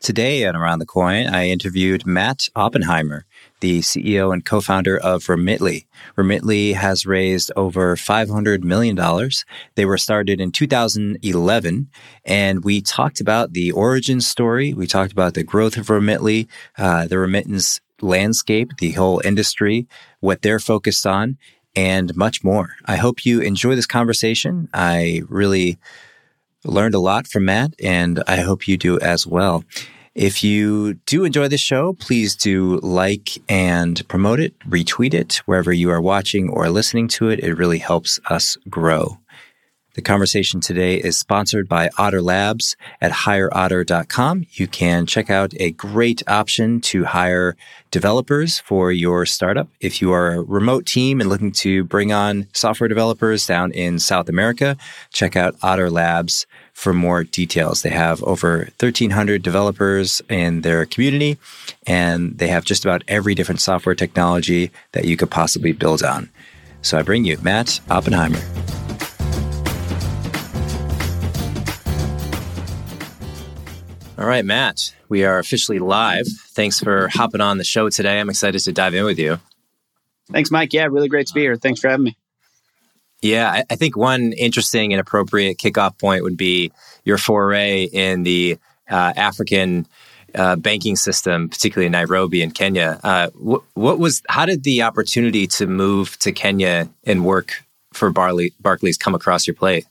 Today on Around the Coin, I interviewed Matt Oppenheimer, the CEO and co founder of Remitly. Remitly has raised over $500 million. They were started in 2011, and we talked about the origin story. We talked about the growth of Remitly, uh, the remittance landscape, the whole industry, what they're focused on, and much more. I hope you enjoy this conversation. I really learned a lot from Matt, and I hope you do as well. If you do enjoy this show, please do like and promote it, retweet it wherever you are watching or listening to it. It really helps us grow. The conversation today is sponsored by Otter Labs at hireotter.com. You can check out a great option to hire developers for your startup. If you are a remote team and looking to bring on software developers down in South America, check out Otter Labs for more details. They have over 1,300 developers in their community, and they have just about every different software technology that you could possibly build on. So I bring you Matt Oppenheimer. All right, Matt, we are officially live. Thanks for hopping on the show today. I'm excited to dive in with you. Thanks, Mike. Yeah, really great to be here. Thanks for having me. Yeah, I, I think one interesting and appropriate kickoff point would be your foray in the uh, African uh, banking system, particularly in Nairobi and Kenya. Uh, wh- what was? How did the opportunity to move to Kenya and work for Barley, Barclays come across your plate?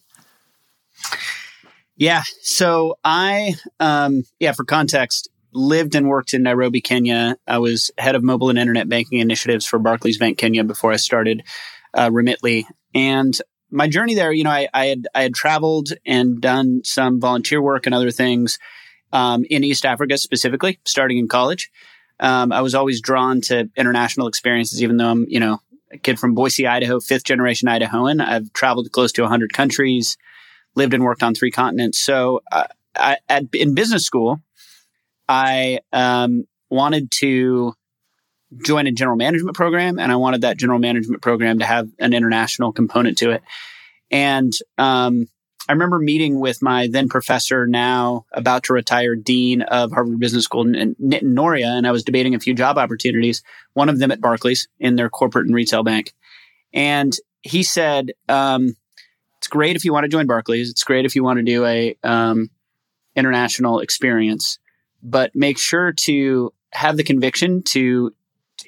Yeah. So I, um, yeah, for context, lived and worked in Nairobi, Kenya. I was head of mobile and internet banking initiatives for Barclays Bank Kenya before I started uh, Remitly. And my journey there, you know, I, I, had I had traveled and done some volunteer work and other things um, in East Africa specifically, starting in college. Um, I was always drawn to international experiences, even though I'm, you know, a kid from Boise, Idaho, fifth generation Idahoan. I've traveled to close to 100 countries lived and worked on three continents. So uh, I, at, in business school, I um, wanted to join a general management program, and I wanted that general management program to have an international component to it. And um, I remember meeting with my then professor, now about to retire dean of Harvard Business School, Nitin Nohria, and I was debating a few job opportunities. One of them at Barclays in their corporate and retail bank, and he said, um, it's great if you want to join Barclays. It's great if you want to do a um, international experience, but make sure to have the conviction to,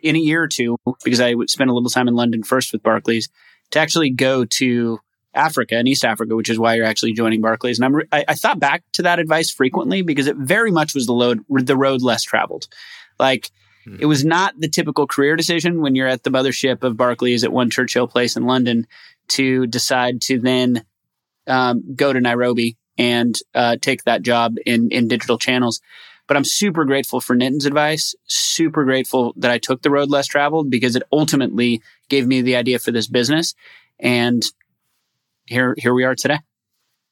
in a year or two, because I spent a little time in London first with Barclays, to actually go to Africa and East Africa, which is why you're actually joining Barclays. And I'm, I, I thought back to that advice frequently because it very much was the load, the road less traveled. Like hmm. it was not the typical career decision when you're at the mothership of Barclays at One Churchill Place in London to decide to then um, go to Nairobi and uh, take that job in in digital channels. But I'm super grateful for Nitin's advice. Super grateful that I took the road less traveled because it ultimately gave me the idea for this business. And here here we are today.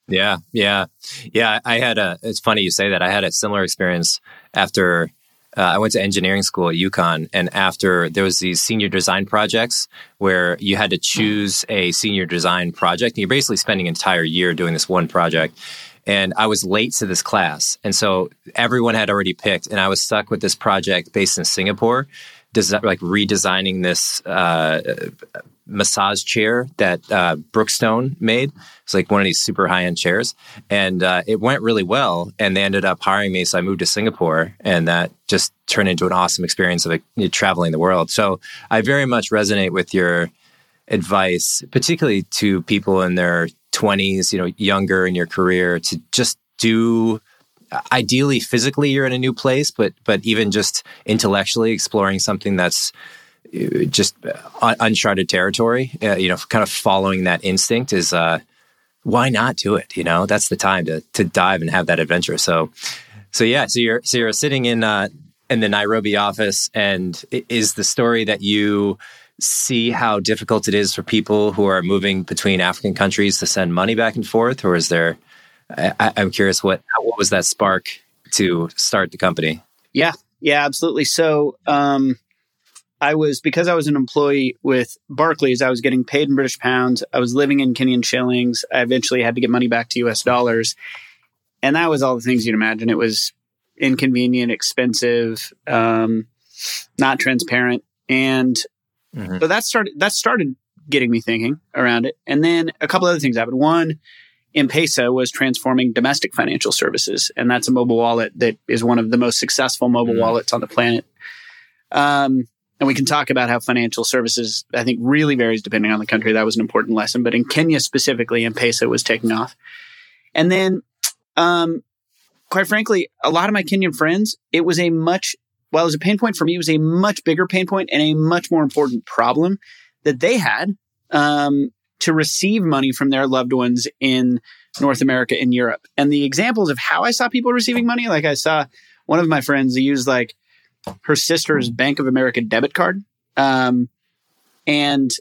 Yeah, yeah, yeah. I had a. It's funny you say that. I had a similar experience after uh, I went to engineering school at UConn, and after there was these senior design projects where you had to choose a senior design project, and you're basically spending an entire year doing this one project. And I was late to this class, and so everyone had already picked, and I was stuck with this project based in Singapore desi- like redesigning this uh, massage chair that uh, Brookstone made. It's like one of these super high end chairs, and uh, it went really well. And they ended up hiring me, so I moved to Singapore, and that just turned into an awesome experience of like, traveling the world. So I very much resonate with your advice, particularly to people in their 20s, you know, younger in your career, to just do ideally physically you're in a new place but but even just intellectually exploring something that's uh, just uncharted territory uh, you know kind of following that instinct is uh why not do it you know? That's the time to to dive and have that adventure. So so yeah so you're so you're sitting in uh in the Nairobi office and is the story that you see how difficult it is for people who are moving between African countries to send money back and forth or is there I, am curious what what was that spark to start the company? Yeah, yeah, absolutely. So um, I was because I was an employee with Barclays. I was getting paid in British pounds. I was living in Kenyan shillings. I eventually had to get money back to U.S. dollars, and that was all the things you'd imagine. It was inconvenient, expensive, um, not transparent, and mm-hmm. so that started that started getting me thinking around it. And then a couple other things happened. One M-Pesa was transforming domestic financial services, and that's a mobile wallet that is one of the most successful mobile mm. wallets on the planet. Um, and we can talk about how financial services, I think, really varies depending on the country. That was an important lesson. But in Kenya specifically, M-Pesa was taking off. And then, um, quite frankly, a lot of my Kenyan friends, it was a much, while it was a pain point for me, it was a much bigger pain point and a much more important problem that they had. Um, to receive money from their loved ones in North America and Europe. And the examples of how I saw people receiving money, like I saw one of my friends use like her sister's Bank of America debit card. Um, and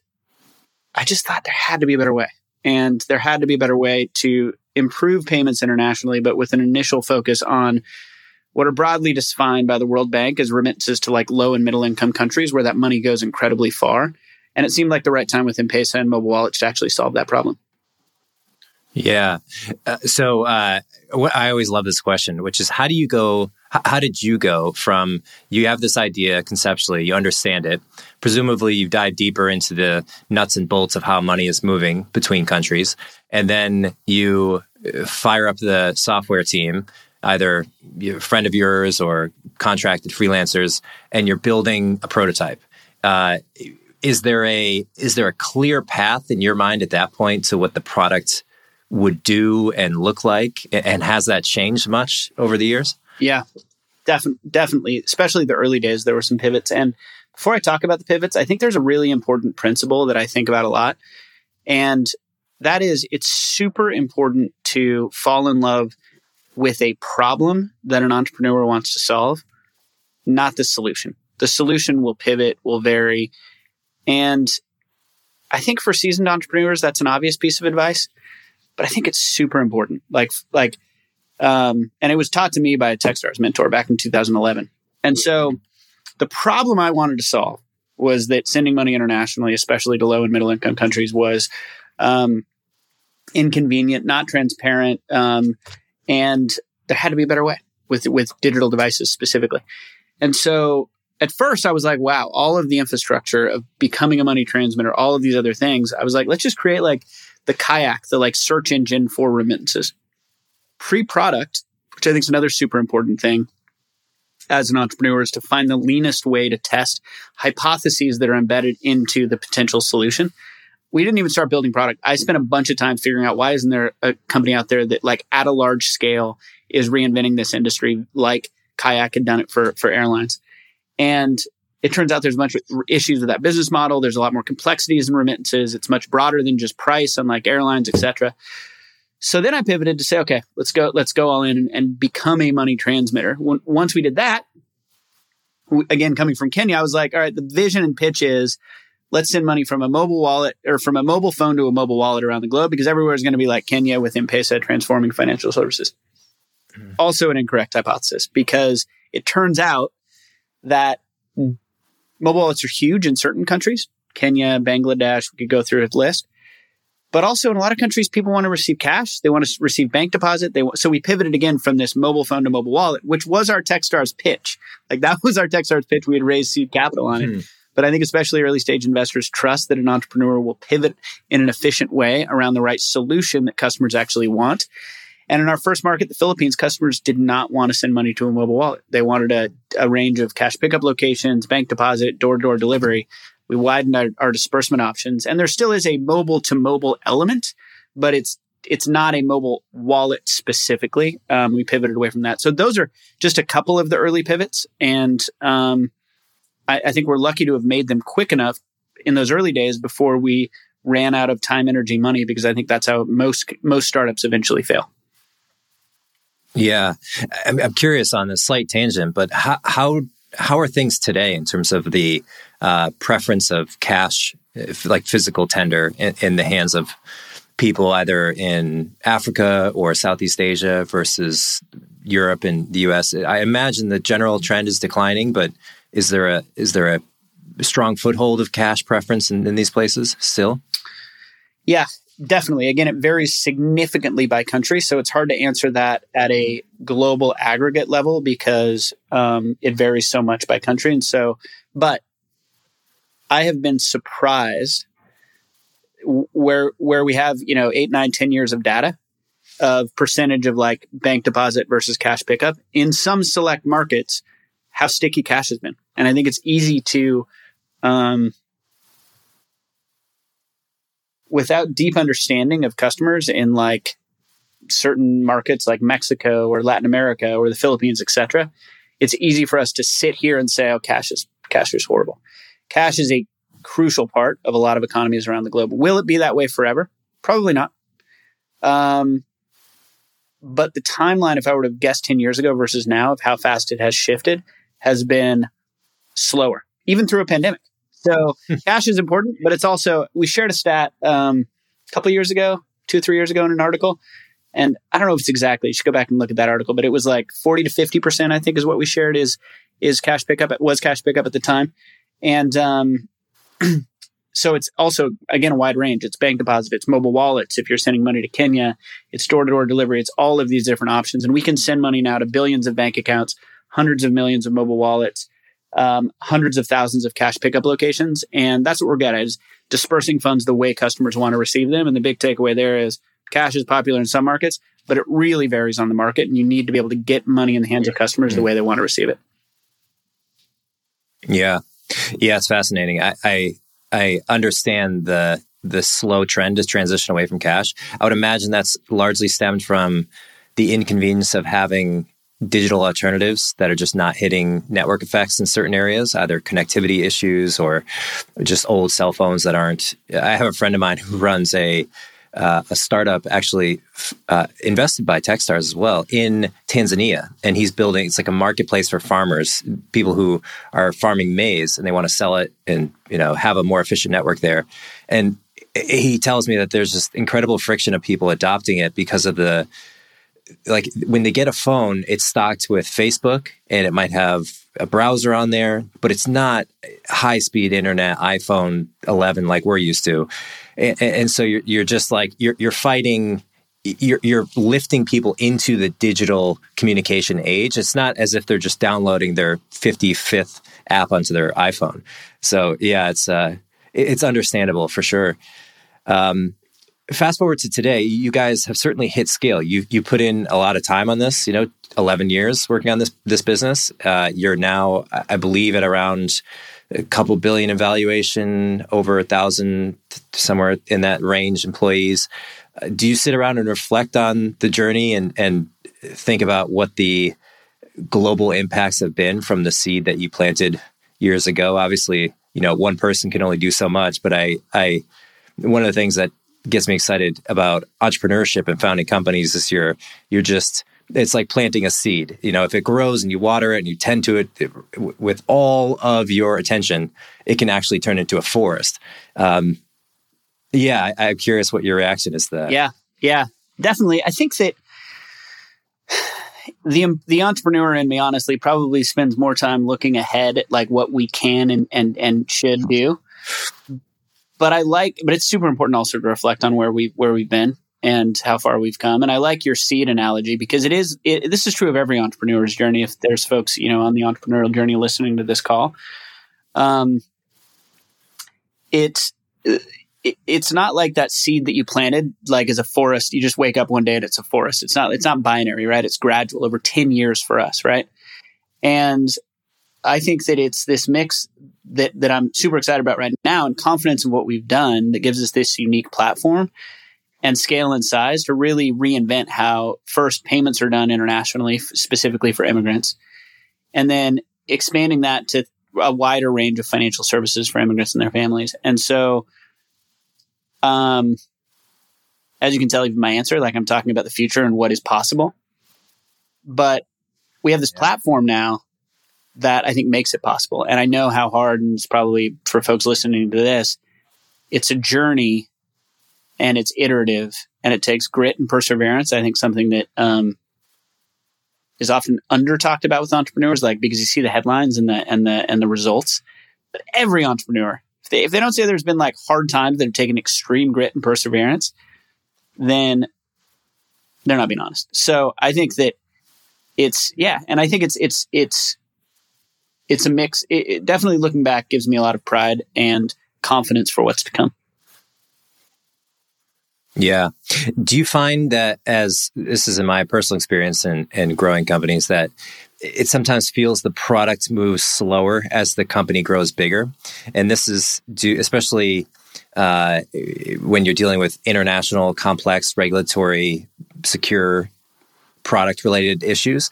I just thought there had to be a better way. And there had to be a better way to improve payments internationally, but with an initial focus on what are broadly defined by the World Bank as remittances to like low and middle income countries where that money goes incredibly far. And it seemed like the right time with M-Pesa and mobile wallets to actually solve that problem. Yeah. Uh, so uh, what, I always love this question, which is how do you go? How, did you go from you have this idea conceptually, you understand it. Presumably, you dive deeper into the nuts and bolts of how money is moving between countries, and then you uh, fire up the software team, either a friend of yours or contracted freelancers, and you're building a prototype. Uh, is there a is there a clear path in your mind at that point to what the product would do and look like? And has that changed much over the years? Yeah definitely definitely especially the early days there were some pivots. And before i talk about the pivots i think there's a really important principle that i think about a lot. And that is it's super important to fall in love with a problem that an entrepreneur wants to solve not the solution. The solution will pivot will vary and I think for seasoned entrepreneurs, that's an obvious piece of advice, but I think it's super important. Like, like, um, and it was taught to me by a Techstars mentor back in 2011. And so the problem I wanted to solve was that sending money internationally, especially to low and middle income countries, was um, inconvenient, not transparent, um, and there had to be a better way with with digital devices specifically. And so at first I was like, wow, all of the infrastructure of becoming a money transmitter, all of these other things. I was like, let's just create like the kayak, the like search engine for remittances. Pre product, which I think is another super important thing as an entrepreneur is to find the leanest way to test hypotheses that are embedded into the potential solution. We didn't even start building product. I spent a bunch of time figuring out why isn't there a company out there that like at a large scale is reinventing this industry like Kayak had done it for for airlines. And it turns out there's a bunch of issues with that business model. There's a lot more complexities in remittances. It's much broader than just price, unlike airlines, etc. So then I pivoted to say, okay, let's go, let's go all in and, and become a money transmitter. When, once we did that, we, again, coming from Kenya, I was like, all right, the vision and pitch is let's send money from a mobile wallet or from a mobile phone to a mobile wallet around the globe because everywhere is going to be like Kenya with M-Pesa transforming financial services. Mm-hmm. Also an incorrect hypothesis because it turns out that mobile wallets are huge in certain countries, Kenya, Bangladesh, we could go through a list. but also in a lot of countries, people want to receive cash. They want to receive bank deposit. They so we pivoted again from this mobile phone to mobile wallet, which was our TechStars pitch. Like that was our TechStars pitch. We had raised seed capital on it. Hmm. But I think especially early stage investors trust that an entrepreneur will pivot in an efficient way around the right solution that customers actually want. And in our first market, the Philippines, customers did not want to send money to a mobile wallet. They wanted a, a range of cash pickup locations, bank deposit, door to door delivery. We widened our, our disbursement options, and there still is a mobile to mobile element, but it's it's not a mobile wallet specifically. Um, we pivoted away from that. So those are just a couple of the early pivots, and um, I, I think we're lucky to have made them quick enough in those early days before we ran out of time, energy, money. Because I think that's how most most startups eventually fail. Yeah, I'm, I'm curious on a slight tangent, but how how how are things today in terms of the uh, preference of cash, like physical tender, in, in, the hands of people either in Africa or Southeast Asia versus Europe and the U.S. I imagine the general trend is declining, but is there a is there a strong foothold of cash preference in, in these places still? Yeah, definitely. Again, it varies significantly by country, so it's hard to answer that at a global aggregate level because um, it varies so much by country. And so, but I have been surprised where where we have you know eight, nine, ten years of data of percentage of like bank deposit versus cash pickup in some select markets, how sticky cash has been, and I think it's easy to. Um, without deep understanding of customers in like certain markets like Mexico or Latin America or the Philippines, etc., it's easy for us to sit here and say, "Oh, cash is cash is horrible." Cash is a crucial part of a lot of economies around the globe. Will it be that way forever? Probably not. Um, but the timeline, if I were to guess 10 years ago versus now, of how fast it has shifted, has been slower, even through a pandemic. So cash is important, but it's also, we shared a stat um, a couple years ago, two, three years ago in an article. And I don't know if it's exactly, you should go back and look at that article, but it was like 40 to 50%, I think is what we shared is, is cash pickup. Was cash pickup at the time. And um, so it's also again a wide range. It's bank deposit, it's mobile wallets. If you're sending money to Kenya, it's door to door delivery. It's all of these different options, and we can send money now to billions of bank accounts, hundreds of millions of mobile wallets, um, hundreds of thousands of cash pickup locations, and that's what we're good at is dispersing funds the way customers want to receive them. And the big takeaway there is cash is popular in some markets, but it really varies on the market, and you need to be able to get money in the hands of customers the way they want to receive it. Yeah, yeah, it's fascinating. I, I, I understand the the slow trend to transition away from cash. I would imagine that's largely stemmed from the inconvenience of having digital alternatives that are just not hitting network effects in certain areas, either connectivity issues or just old cell phones that aren't. I have a friend of mine who runs a uh, a startup actually uh, invested by Techstars as well in Tanzania, and he's building. It's like a marketplace for farmers, people who are farming maize, and they want to sell it and you know have a more efficient network there. And he tells me that there's just incredible friction of people adopting it because of the like when they get a phone, it's stocked with Facebook, and it might have a browser on there, but it's not high speed internet iPhone 11 like we're used to and, and so you're you're just like you're you're fighting you're, you're lifting people into the digital communication age. It's not as if they're just downloading their 55th app onto their iPhone. So yeah, it's uh, it's understandable for sure. Um, fast forward to today, you guys have certainly hit scale. You you put in a lot of time on this. You know, 11 years working on this this business. Uh, you're now, I believe, at around a couple billion in valuation, over a thousand, somewhere in that range, employees. Uh, do you sit around and reflect on the journey and and think about what the global impacts have been from the seed that you planted years ago? Obviously, you know, one person can only do so much, but I I one of the things that gets me excited about entrepreneurship and founding companies this you're you're just it's like planting a seed. You know, if it grows and you water it and you tend to it, it with all of your attention, it can actually turn into a forest. Um, yeah, I, am curious what your reaction is to that. Yeah, yeah, definitely. I think that the the entrepreneur in me, honestly, probably spends more time looking ahead at like what we can and and and should do. But I like, but it's super important also to reflect on where we where we've been and how far we've come. And I like your seed analogy because it is it, this is true of every entrepreneur's journey. If there's folks you know on the entrepreneurial journey listening to this call, um, it's it, it's not like that seed that you planted like as a forest. You just wake up one day and it's a forest. It's not it's not binary, right? It's gradual over ten years for us, right? And I think that it's this mix that that I'm super excited about right now and confidence in what we've done that gives us this unique platform and scale and size to really reinvent how first payments are done internationally, specifically for immigrants, and then expanding that to a wider range of financial services for immigrants and their families. And so, um, as you can tell, even my answer, like I'm talking about the future and what is possible. But we have this yeah. platform now that I think makes it possible. And I know how hard, and it's probably for folks listening to this, it's a journey and it's iterative and it takes grit and perseverance. I think something that um, is often under talked about with entrepreneurs, like because you see the headlines and the and the and the results. But every entrepreneur, if they if they don't say there's been like hard times that have taken extreme grit and perseverance, then they're not being honest. So I think that it's yeah, and I think it's it's it's it's a mix. It, it definitely looking back gives me a lot of pride and confidence for what's to come. Yeah. Do you find that as this is in my personal experience in, in growing companies that it sometimes feels the product moves slower as the company grows bigger? And this is due, especially uh, when you're dealing with international, complex, regulatory, secure product related issues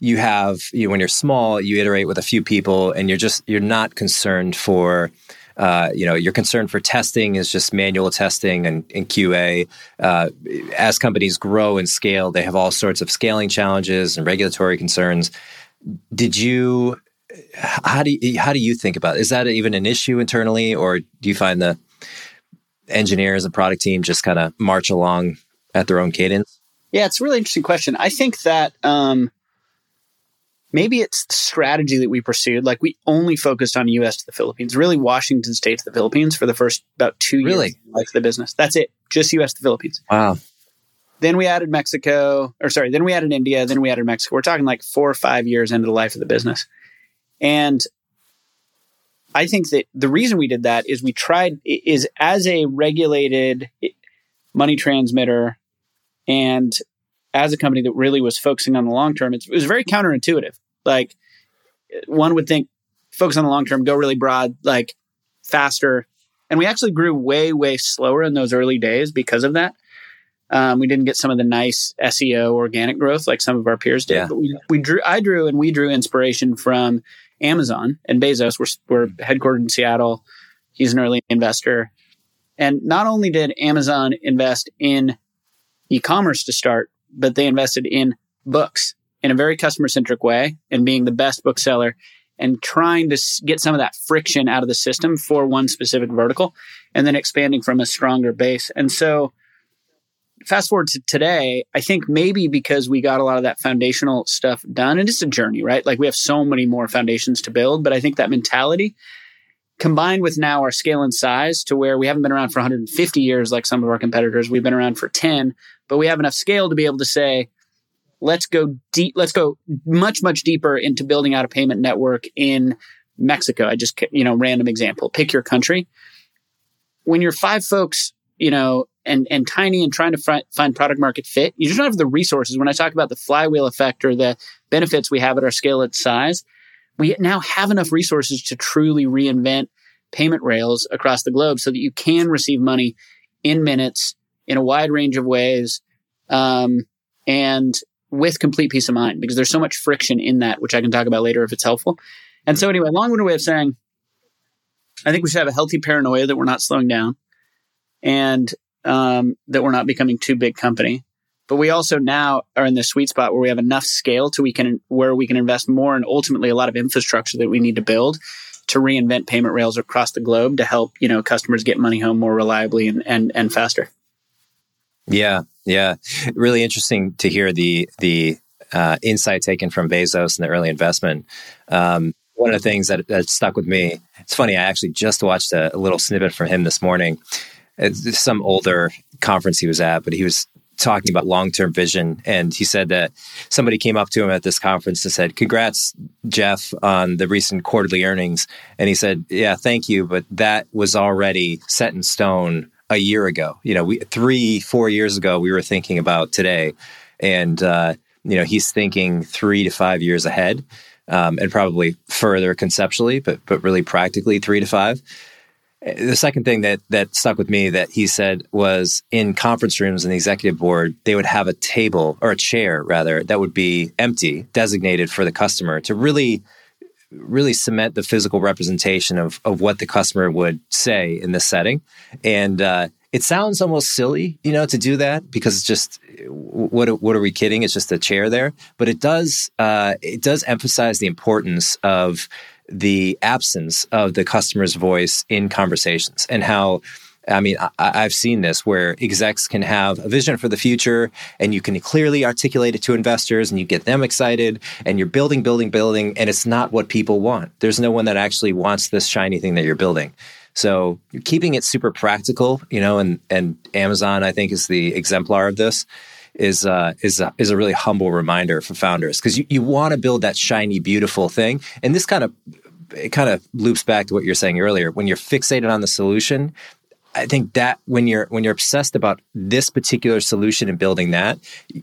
you have you when you're small you iterate with a few people and you're just you're not concerned for uh, you know, your concern for testing is just manual testing and, and QA. Uh, as companies grow and scale, they have all sorts of scaling challenges and regulatory concerns. Did you? How do you, how do you think about? It? Is that even an issue internally, or do you find the engineers and product team just kind of march along at their own cadence? Yeah, it's a really interesting question. I think that um, maybe it's the strategy that we pursued. Like we only focused on US to the Philippines, really Washington state to the Philippines for the first about two really? years of the business. That's it. Just US to the Philippines. Wow. Then we added Mexico, or sorry, then we added India, then we added Mexico. We're talking like four or five years into the life of the business. And I think that the reason we did that is we tried is as a regulated money transmitter and as a company that really was focusing on the long term, it was very counterintuitive. Like one would think, focus on the long term, go really broad, like faster. And we actually grew way, way slower in those early days because of that. Um, we didn't get some of the nice SEO organic growth like some of our peers did. Yeah. But we, we drew, I drew, and we drew inspiration from Amazon and Bezos. We're, we're headquartered in Seattle. He's an early investor. And not only did Amazon invest in e-commerce to start, but they invested in books in a very customer centric way and being the best bookseller and trying to get some of that friction out of the system for one specific vertical and then expanding from a stronger base. And so fast forward to today, I think maybe because we got a lot of that foundational stuff done, and it's a journey, right? Like we have so many more foundations to build, but I think that mentality combined with now our scale and size to where we haven't been around for 150 years like some of our competitors, we've been around for 10, but we have enough scale to be able to say, let's go deep, let's go much, much deeper into building out a payment network in Mexico. I just, you know, random example, pick your country. When you're five folks, you know, and, and tiny and trying to find, product market fit, you just don't have the resources. When I talk about the flywheel effect or the benefits we have at our scale and size, we now have enough resources to truly reinvent payment rails across the globe so that you can receive money in minutes in a wide range of ways um, and with complete peace of mind because there's so much friction in that, which I can talk about later if it's helpful. And so, anyway, long winded way of saying, I think we should have a healthy paranoia that we're not slowing down and um, that we're not becoming too big company. But we also now are in the sweet spot where we have enough scale to we can where we can invest more and ultimately a lot of infrastructure that we need to build to reinvent payment rails across the globe to help you know customers get money home more reliably and and, and faster. Yeah, yeah, really interesting to hear the the uh, insight taken from Bezos and the early investment. Um, one of the things that, that stuck with me. It's funny. I actually just watched a, a little snippet from him this morning. It's some older conference he was at, but he was talking about long term vision. And he said that somebody came up to him at this conference and said, Congrats, Jeff, on the recent quarterly earnings. And he said, Yeah, thank you. But that was already set in stone a year ago. You know, we three, four years ago, we were thinking about today. And, uh, you know, he's thinking three to five years ahead. Um, and probably further conceptually, but but really practically three to five. The second thing that that stuck with me that he said was in conference rooms in the executive board, they would have a table or a chair rather that would be empty, designated for the customer to really really cement the physical representation of of what the customer would say in this setting. And uh, it sounds almost silly, you know, to do that because it's just what what are we kidding? It's just a chair there, but it does uh, it does emphasize the importance of the absence of the customer's voice in conversations and how I mean, I, have seen this where execs can have a vision for the future and you can clearly articulate it to investors and you get them excited and you're building, building, building, and it's not what people want. There's no one that actually wants this shiny thing that you're building. So keeping it super practical, you know, and, and Amazon, I think, is the exemplar of this is uh, is a, is a really humble reminder for founders because you, you want to build that shiny, beautiful thing. And this kind of it kind of loops back to what you're saying earlier. When you're fixated on the solution, I think that when you're when you're obsessed about this particular solution and building that,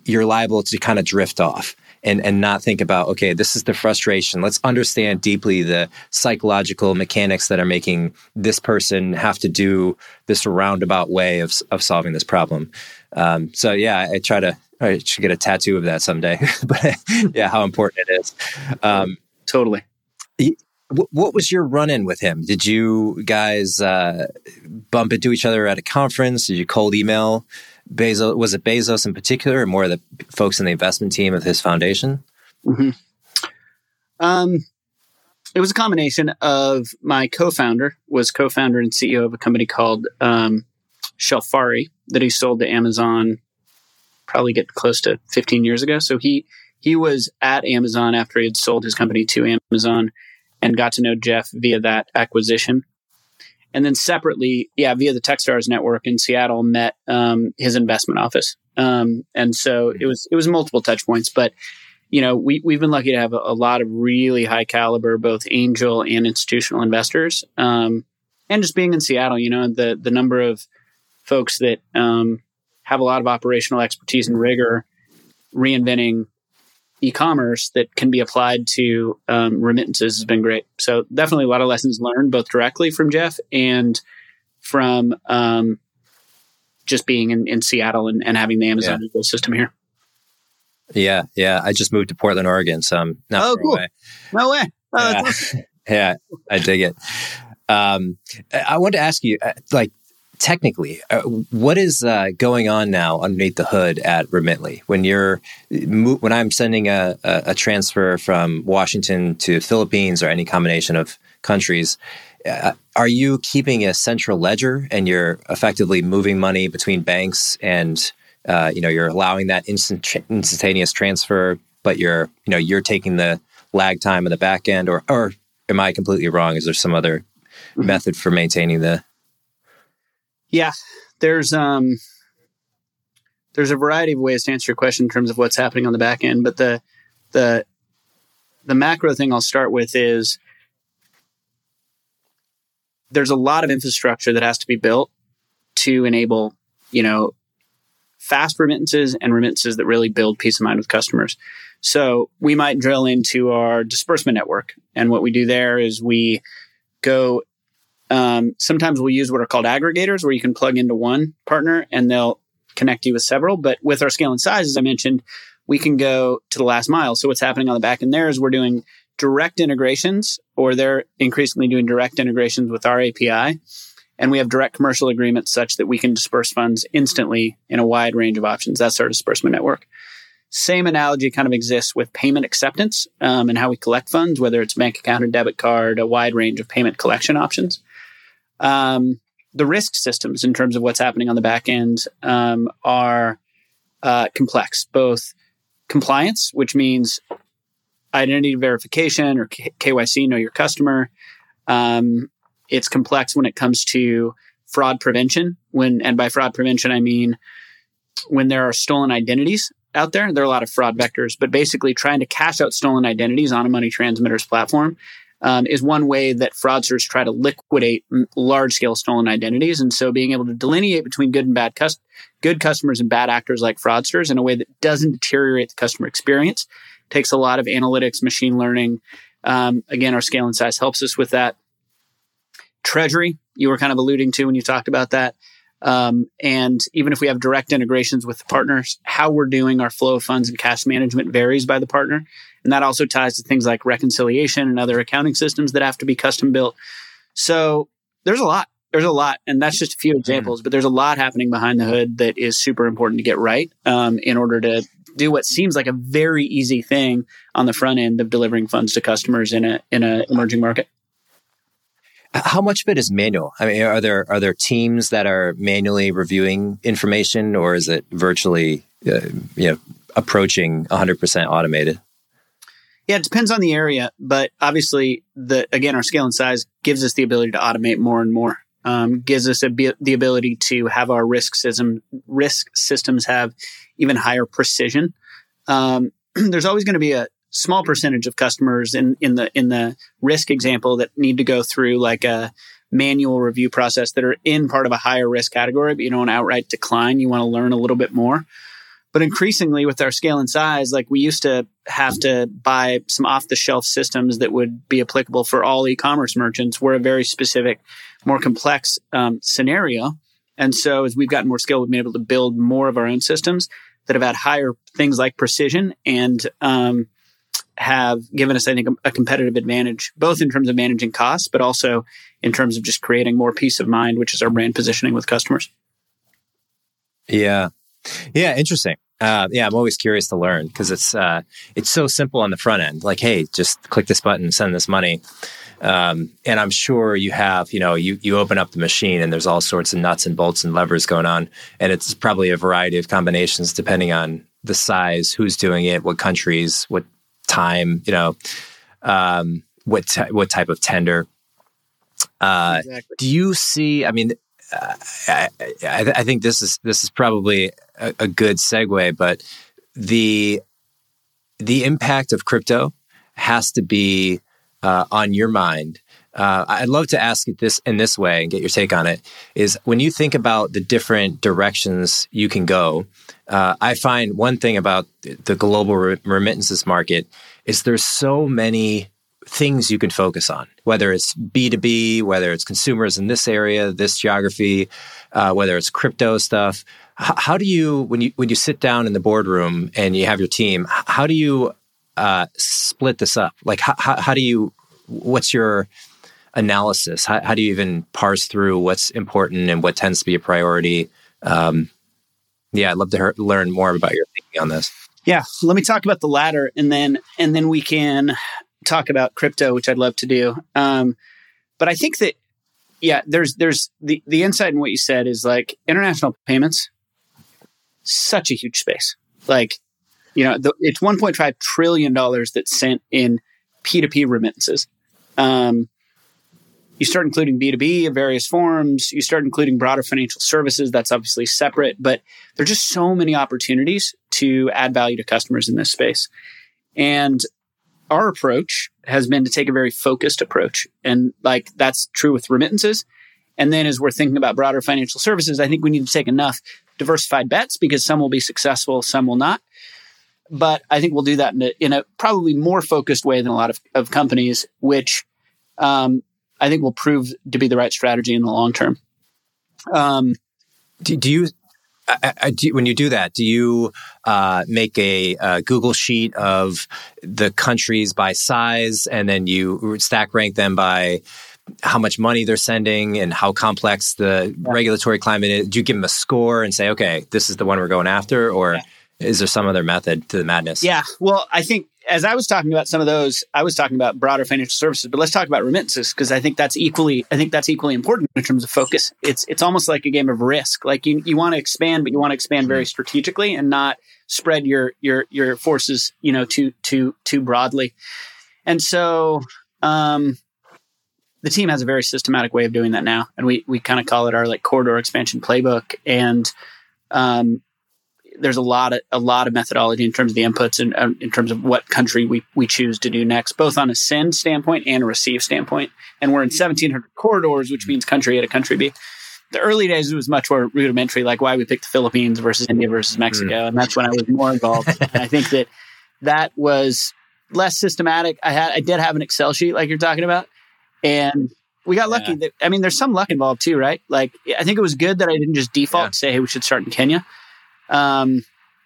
you're liable to kind of drift off and and not think about okay, this is the frustration. Let's understand deeply the psychological mechanics that are making this person have to do this roundabout way of of solving this problem. Um, so yeah, I try to I should get a tattoo of that someday. but yeah, how important it is. Um, totally. What was your run in with him? Did you guys uh, bump into each other at a conference? Did you cold email Bezos? Was it Bezos in particular, or more of the folks in the investment team of his foundation? Mm-hmm. Um, it was a combination of my co-founder was co-founder and CEO of a company called um, Shelfari that he sold to Amazon probably get close to 15 years ago. So he he was at Amazon after he had sold his company to Amazon and got to know Jeff via that acquisition. And then separately, yeah, via the Techstars network in Seattle, met um, his investment office. Um, and so it was it was multiple touch points, but you know we we've been lucky to have a, a lot of really high caliber, both angel and institutional investors. Um, and just being in Seattle, you know the the number of folks that um, have a lot of operational expertise and rigor reinventing e-commerce that can be applied to um, remittances has been great. So definitely a lot of lessons learned, both directly from Jeff and from um, just being in, in Seattle and, and, having the Amazon yeah. ecosystem here. Yeah, yeah. I just moved to Portland, Oregon, so I'm not oh, cool. away. No way. Oh, yeah. yeah, I dig it. Um, I want to ask you, uh, like, technically, uh, what is uh, going on now underneath the hood at Remitly? When you're when I'm sending a, a, transfer from Washington to Philippines or any combination of countries, uh, are you keeping a central ledger and you're effectively moving money between banks and uh, you know you're allowing that instant instantaneous transfer, but you're you know you're taking the lag time in the back end, or or am I completely wrong? Is there some other mm-hmm. method for maintaining the yeah, there's um there's a variety of ways to answer your question in terms of what's happening on the back end, but the the the macro thing I'll start with is there's a lot of infrastructure that has to be built to enable, you know, fast remittances and remittances that really build peace of mind with customers. So we might drill into our disbursement network. And what we do there is we go um, sometimes we'll use what are called aggregators, where you can plug into one partner and they'll connect you with several. But with our scale and size, as I mentioned, we can go to the last mile. So what's happening on the back end there is we're doing direct integrations, or they're increasingly doing direct integrations with our API. And we have direct commercial agreements such that we can disperse funds instantly in a wide range of options. That's our disbursement network. Same analogy kind of exists with payment acceptance um, and how we collect funds, whether it's bank account or debit card, a wide range of payment collection options. Um, the risk systems in terms of what's happening on the back end um, are uh, complex, both compliance, which means identity verification or KYC, know your customer. Um, it's complex when it comes to fraud prevention. When and by fraud prevention, I mean when there are stolen identities out there. There are a lot of fraud vectors, but basically trying to cash out stolen identities on a money transmitter's platform um, is one way that fraudsters try to liquidate large scale stolen identities. And so being able to delineate between good and bad cus- good customers and bad actors like fraudsters in a way that doesn't deteriorate the customer experience takes a lot of analytics, machine learning. Um, again, our scale and size helps us with that. Treasury, you were kind of alluding to when you talked about that. Um, and even if we have direct integrations with the partners, how we're doing our flow of funds and cash management varies by the partner. And that also ties to things like reconciliation and other accounting systems that have to be custom built. So there's a lot. There's a lot. And that's just a few examples, but there's a lot happening behind the hood that is super important to get right um, in order to do what seems like a very easy thing on the front end of delivering funds to customers in a in an emerging market. How much of it is manual? I mean, are there are there teams that are manually reviewing information, or is it virtually, uh, you know, approaching 100% automated? Yeah, it depends on the area, but obviously, the again, our scale and size gives us the ability to automate more and more. Um, gives us a, the ability to have our risk system risk systems have even higher precision. Um, there's always going to be a small percentage of customers in, in the in the risk example that need to go through like a manual review process that are in part of a higher risk category, but you don't outright decline. You want to learn a little bit more. But increasingly with our scale and size, like we used to have to buy some off the shelf systems that would be applicable for all e-commerce merchants. We're a very specific, more complex um, scenario. And so as we've gotten more skilled, we've been able to build more of our own systems that have had higher things like precision and um, have given us, I think, a, a, competitive advantage, both in terms of managing costs, but also in terms of just creating more peace of mind, which is our brand positioning with customers. Yeah. Yeah. Interesting. Uh, yeah, I'm always curious to learn because it's uh, it's so simple on the front end. Like, hey, just click this button, send this money, um, and I'm sure you have, you know, you you open up the machine and there's all sorts of nuts and bolts and levers going on, and it's probably a variety of combinations depending on the size, who's doing it, what countries, what time, you know, um, what t- what type of tender. Uh, exactly. Do you see? I mean, I, I, I, think this is this is probably a, a good segue, but the the impact of crypto has to be uh, on your mind. Uh, I'd love to ask it this in this way and get your take on it. Is when you think about the different directions you can go, uh, I find one thing about the global remittances market is there's so many things you can focus on, whether it's B2B, whether it's consumers in this area, this geography, uh, whether it's crypto stuff. H- how do you, when you, when you sit down in the boardroom and you have your team, how do you uh, split this up? Like, how, how do you, what's your analysis? How, how do you even parse through what's important and what tends to be a priority? Um, yeah, I'd love to hear, learn more about your thinking on this. Yeah, let me talk about the latter, and then and then we can talk about crypto, which I'd love to do. Um, but I think that yeah, there's there's the the insight in what you said is like international payments, such a huge space. Like, you know, the, it's 1.5 trillion dollars that's sent in P2P remittances. Um, you start including B2B in various forms. You start including broader financial services. That's obviously separate, but there are just so many opportunities to add value to customers in this space. And our approach has been to take a very focused approach. And like that's true with remittances. And then as we're thinking about broader financial services, I think we need to take enough diversified bets because some will be successful, some will not. But I think we'll do that in a, in a probably more focused way than a lot of, of companies, which um, I think will prove to be the right strategy in the long term. Um, do, do you I, I, do, when you do that, do you uh, make a, a, Google sheet of the countries by size, and then you stack rank them by how much money they're sending and how complex the yeah. regulatory climate is? Do you give them a score and say, okay, this is the one we're going after, or yeah. is there some other method to the madness? Yeah, well, I think as I was talking about some of those, I was talking about broader financial services, but let's talk about remittances because I think that's equally, I think that's equally important in terms of focus. It's it's almost like a game of risk. Like you you want to expand, but you want to expand very strategically and not spread your your your forces, you know, too too too broadly. And so, um, the team has a very systematic way of doing that now, and we we kind of call it our like corridor expansion playbook. And um, there's a lot of a lot of methodology in terms of the inputs and uh, in terms of what country we we choose to do next, both on a send standpoint and a receive standpoint. And we're in 1,700 corridors, which means country A to country B. The early days it was much more rudimentary, like why we picked the Philippines versus India versus Mexico, mm. and that's when I was more involved. and I think that that was less systematic. I had I did have an Excel sheet like you're talking about, and we got lucky. Yeah. That I mean, there's some luck involved too, right? Like I think it was good that I didn't just default yeah. say, "Hey, we should start in Kenya." Um,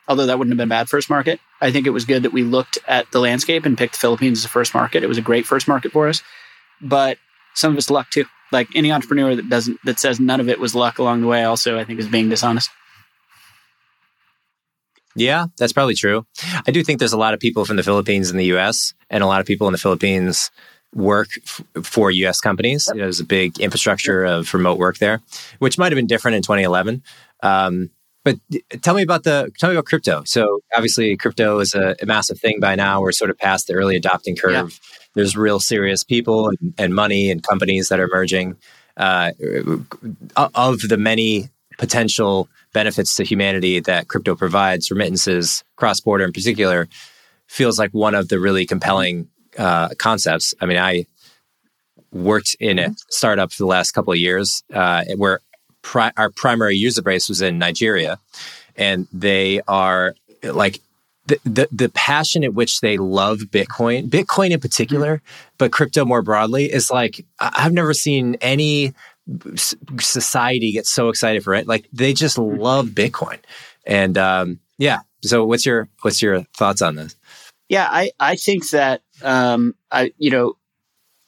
although that wouldn't have been bad first market. I think it was good that we looked at the landscape and picked the Philippines as a first market. It was a great first market for us, but some of it's luck too. Like any entrepreneur that doesn't that says none of it was luck along the way, also I think is being dishonest. Yeah, that's probably true. I do think there's a lot of people from the Philippines in the U.S. and a lot of people in the Philippines work f- for U.S. companies. Yep. You know, there's a big infrastructure yep. of remote work there, which might have been different in 2011. Um, but tell me about the tell me about crypto. So obviously, crypto is a, a massive thing by now. We're sort of past the early adopting curve. Yeah. There's real serious people and, and, money and companies that are emerging. Uh, of the many potential benefits to humanity that crypto provides, remittances, cross border in particular, feels like one of the really compelling uh, concepts. I mean, I worked in a startup for the last couple of years uh, where pri- our primary user base was in Nigeria, and they are like the, the, the passion at which they love Bitcoin, Bitcoin in particular, but crypto more broadly, is like I've never seen any society get so excited for it. Like they just love Bitcoin, and um, yeah. So what's your what's your thoughts on this? Yeah, I I think that um, I you know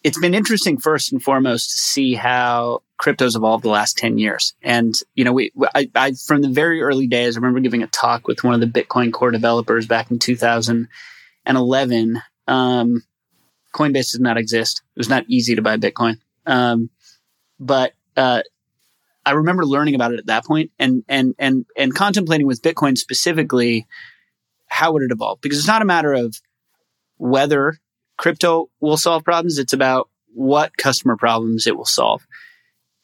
it's been interesting first and foremost to see how crypto's evolved the last 10 years. And, you know, we, I, I, from the very early days, I remember giving a talk with one of the Bitcoin core developers back in 2011. Um, Coinbase does not exist. It was not easy to buy Bitcoin. Um, but, uh, I remember learning about it at that point and, and, and, and contemplating with Bitcoin specifically, how would it evolve? Because it's not a matter of whether crypto will solve problems. It's about what customer problems it will solve.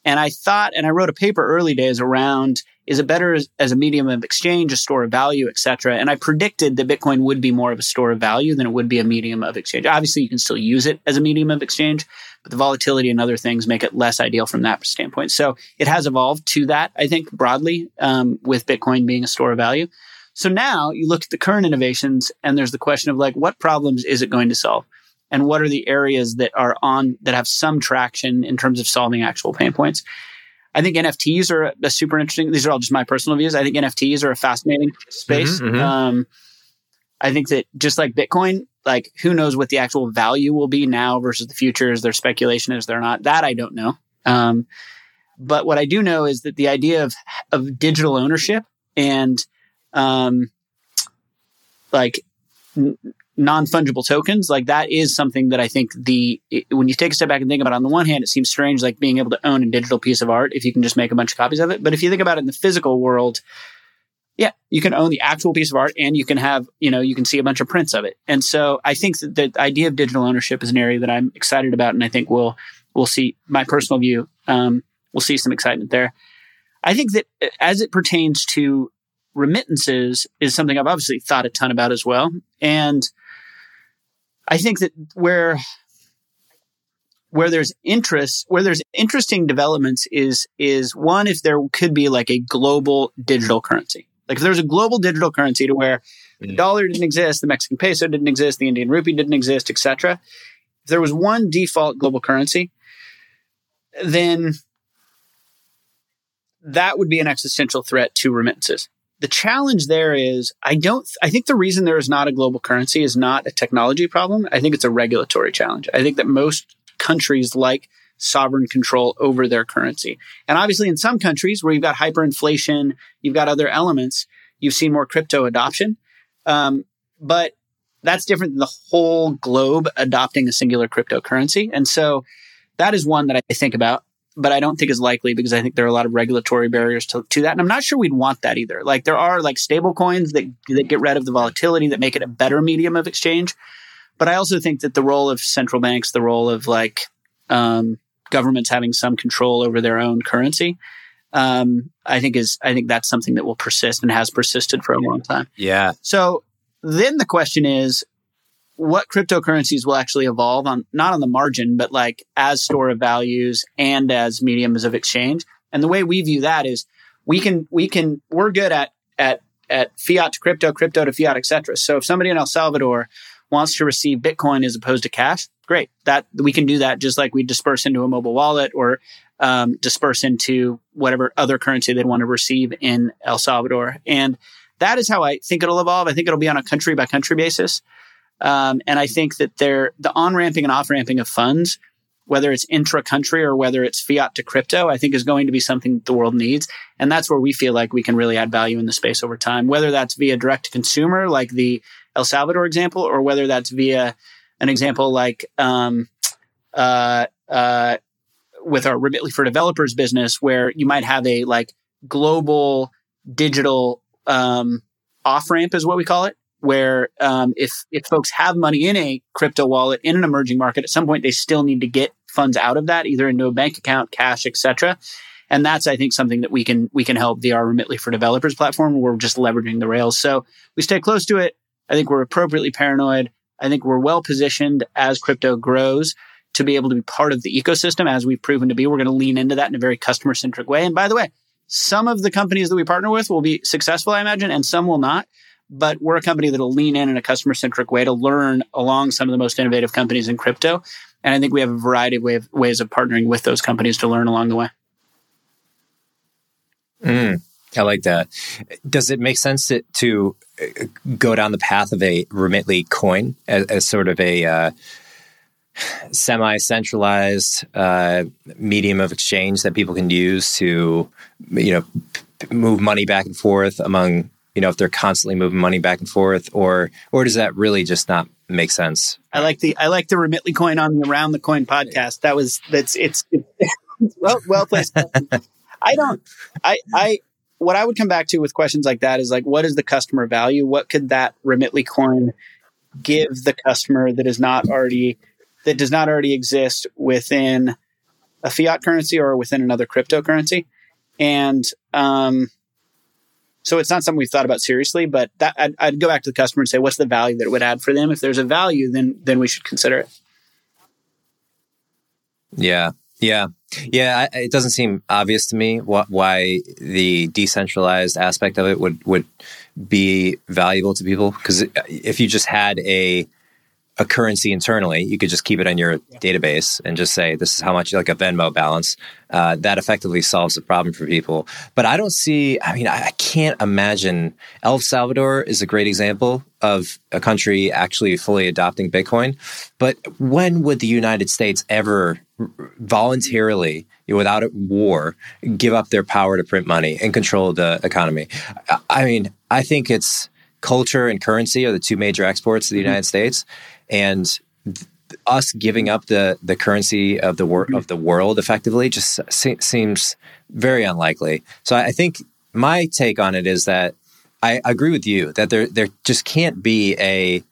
And I thought, and I wrote a paper early days around is it better as, as a medium of exchange, a store of value, et cetera? And I predicted that Bitcoin would be more of a store of value than it would be a medium of exchange. Obviously, you can still use it as a medium of exchange, but the volatility and other things make it less ideal from that standpoint. So it has evolved to that, I think, broadly, um, with Bitcoin being a store of value. So now you look at the current innovations, and there's the question of like, what problems is it going to solve? And what are the areas that are on that have some traction in terms of solving actual pain points. I think NFTs are a super interesting. These are all just my personal views. I think NFTs are a fascinating space. Mm-hmm, mm-hmm. Um, I think that just like Bitcoin, like who knows what the actual value will be now versus the future? Is there speculation? Is there not? That I don't know. Um, but what I do know is that the idea of of digital ownership and um, like non-fungible tokens like that is something that i think the it, when you take a step back and think about it on the one hand it seems strange like being able to own a digital piece of art if you can just make a bunch of copies of it. But if you think about it in the physical world yeah you can own the actual piece of art and you can have you know you can see a bunch of prints of it. And so i think that the idea of digital ownership is an area that i'm excited about and i think we'll we'll see my personal view um, we'll see some excitement there. I think that uh, as it pertains to remittances is something i've obviously thought a ton about as well. And I think that where where there's interest, where there's interesting developments is is one if there could be like a global digital currency. Like if there's a global digital currency to where the mm. dollar didn't exist, the Mexican peso didn't exist, the Indian rupee didn't exist, etc. If there was one default global currency, then that would be an existential threat to remittances. The challenge there is I don't, I think the reason there is not a global currency is not a technology problem. I think it's a regulatory challenge. I think that most countries like sovereign control over their currency. And obviously in some countries where you've got hyperinflation, you've got other elements, you've seen more crypto adoption. Um, but that's different than the whole globe adopting a singular cryptocurrency. And so that is one that I think about, but I don't think is likely because I think there are a lot of regulatory barriers to, to that. And I'm not sure we'd want that either. Like there are like stable coins that, that get rid of the volatility that make it a better medium of exchange. But I also think that the role of central banks, the role of like, um, governments having some control over their own currency, um, I think is I think that's something that will persist and has persisted for a long time. Yeah. So then the question is, what cryptocurrencies will actually evolve on not on the margin, but like as store of values and as mediums of exchange. And the way we view that is we can we can we're good at at at fiat to crypto, crypto to fiat, etc. So if somebody in El Salvador wants to receive Bitcoin as opposed to cash, great. That we can do that just like we disperse into a mobile wallet or um, disperse into whatever other currency they'd want to receive in El Salvador. And that is how I think it'll evolve. I think it'll be on a country by country basis. Um, and I think that there, the on ramping and off ramping of funds, whether it's intra country or whether it's fiat to crypto, I think is going to be something the world needs. And that's where we feel like we can really add value in the space over time, whether that's via direct to consumer, like the El Salvador example, or whether that's via an example like, um, uh, uh, with our Remitly for Developers business, where you might have a like global digital um, off ramp, is what we call it, where um, if if folks have money in a crypto wallet in an emerging market, at some point they still need to get funds out of that, either into a bank account, cash, etc. And that's, I think, something that we can we can help via our Remitly for Developers platform. We're just leveraging the rails, so we stay close to it. I think we're appropriately paranoid. I think we're well positioned as crypto grows to be able to be part of the ecosystem as we've proven to be. We're going to lean into that in a very customer centric way. And by the way, some of the companies that we partner with will be successful, I imagine, and some will not. But we're a company that'll lean in in a customer centric way to learn along some of the most innovative companies in crypto. And I think we have a variety of, way of ways of partnering with those companies to learn along the way. Mm, I like that. Does it make sense to, to uh, go down the path of a Remitly coin as, as sort of a uh, semi-centralized uh, medium of exchange that people can use to, you know, move money back and forth among, you know, if they're constantly moving money back and forth, or or does that really just not make sense? I like the I like the Remitly coin on the Around the Coin podcast. That was that's it's, it's well well placed. I don't I I what I would come back to with questions like that is like what is the customer value? What could that Remitly coin give the customer that is not already that does not already exist within a fiat currency or within another cryptocurrency. And um, so it's not something we've thought about seriously, but that I'd, I'd, go back to the customer and say, what's the value that it would add for them? If there's a value, then then we should consider it. Yeah, yeah, yeah. I, it doesn't seem obvious to me what, why the decentralized aspect of it would would be valuable to people because if you just had a a currency internally. You could just keep it on your yeah. database and just say, this is how much, like a Venmo balance. Uh, that effectively solves the problem for people. But I don't see, I mean, I, I can't imagine. El Salvador is a great example of a country actually fully adopting Bitcoin. But when would the United States ever voluntarily, without a war, give up their power to print money and control the economy? I mean, I think it's culture and currency are the two major exports of the mm-hmm. United States and th- us giving up the the currency of the wor- of the world effectively just se- seems very unlikely. So I think my take on it is that I agree with you that there there just can't be a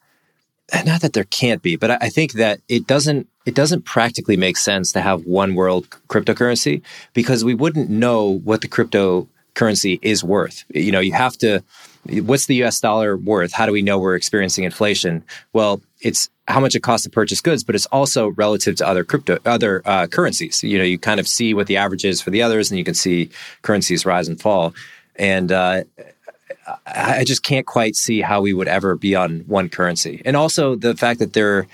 not that there can't be, but I think that it doesn't it doesn't practically make sense to have one world cryptocurrency because we wouldn't know what the cryptocurrency is worth. You know, you have to what's the US dollar worth? How do we know we're experiencing inflation? Well, it's how much it costs to purchase goods, but it's also relative to other crypto, other uh, currencies. You know, you kind of see what the average is for the others, and you can see currencies rise and fall. And uh, I just can't quite see how we would ever be on one currency. And also the fact that there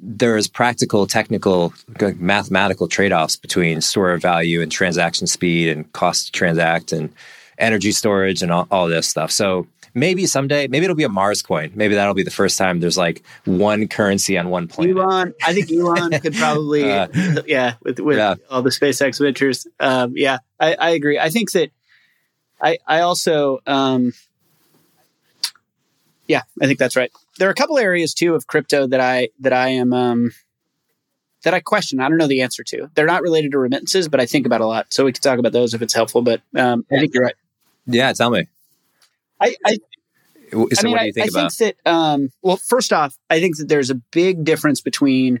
there is practical, technical, mathematical trade offs between store of value and transaction speed and cost to transact and energy storage and all, all this stuff. So maybe someday, maybe it'll be a Mars coin. Maybe that'll be the first time there's like one currency on one planet. Elon, I think Elon could probably, uh, yeah, with with yeah. all the SpaceX ventures. Um, yeah, I, I, agree. I think that I I also, um, yeah, I think that's right. there are a couple areas too of crypto that I that I am um, that I question. I don't know the answer to. They're not related to remittances, but I think about a lot. So we can talk about those if it's helpful. But um, I think you're right. Yeah, tell me. I, I So I mean, what do you think I, I about? think that um, well, first off, I think that there's a big difference between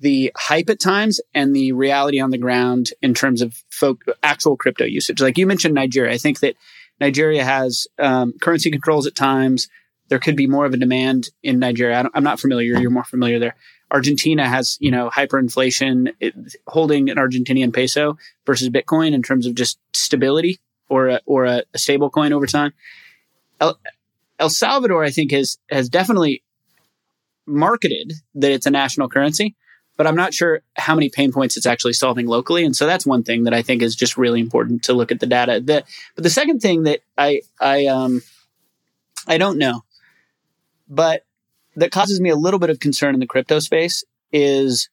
the hype at times and the reality on the ground in terms of folk actual crypto usage. Like you mentioned Nigeria, I think that Nigeria has um, currency controls at times. There could be more of a demand in Nigeria. I don't, I'm not familiar. You're more familiar there. Argentina has, you know, hyperinflation it, holding an Argentinian peso versus Bitcoin in terms of just stability or a, or a, a stable coin over time. El, Salvador, I think, has has definitely marketed that it's a national currency, but I'm not sure how many pain points it's actually solving locally. And so that's one thing that I think is just really important to look at the data. The, but the second thing that I I um I don't know, but that causes me a little bit of concern in the crypto space is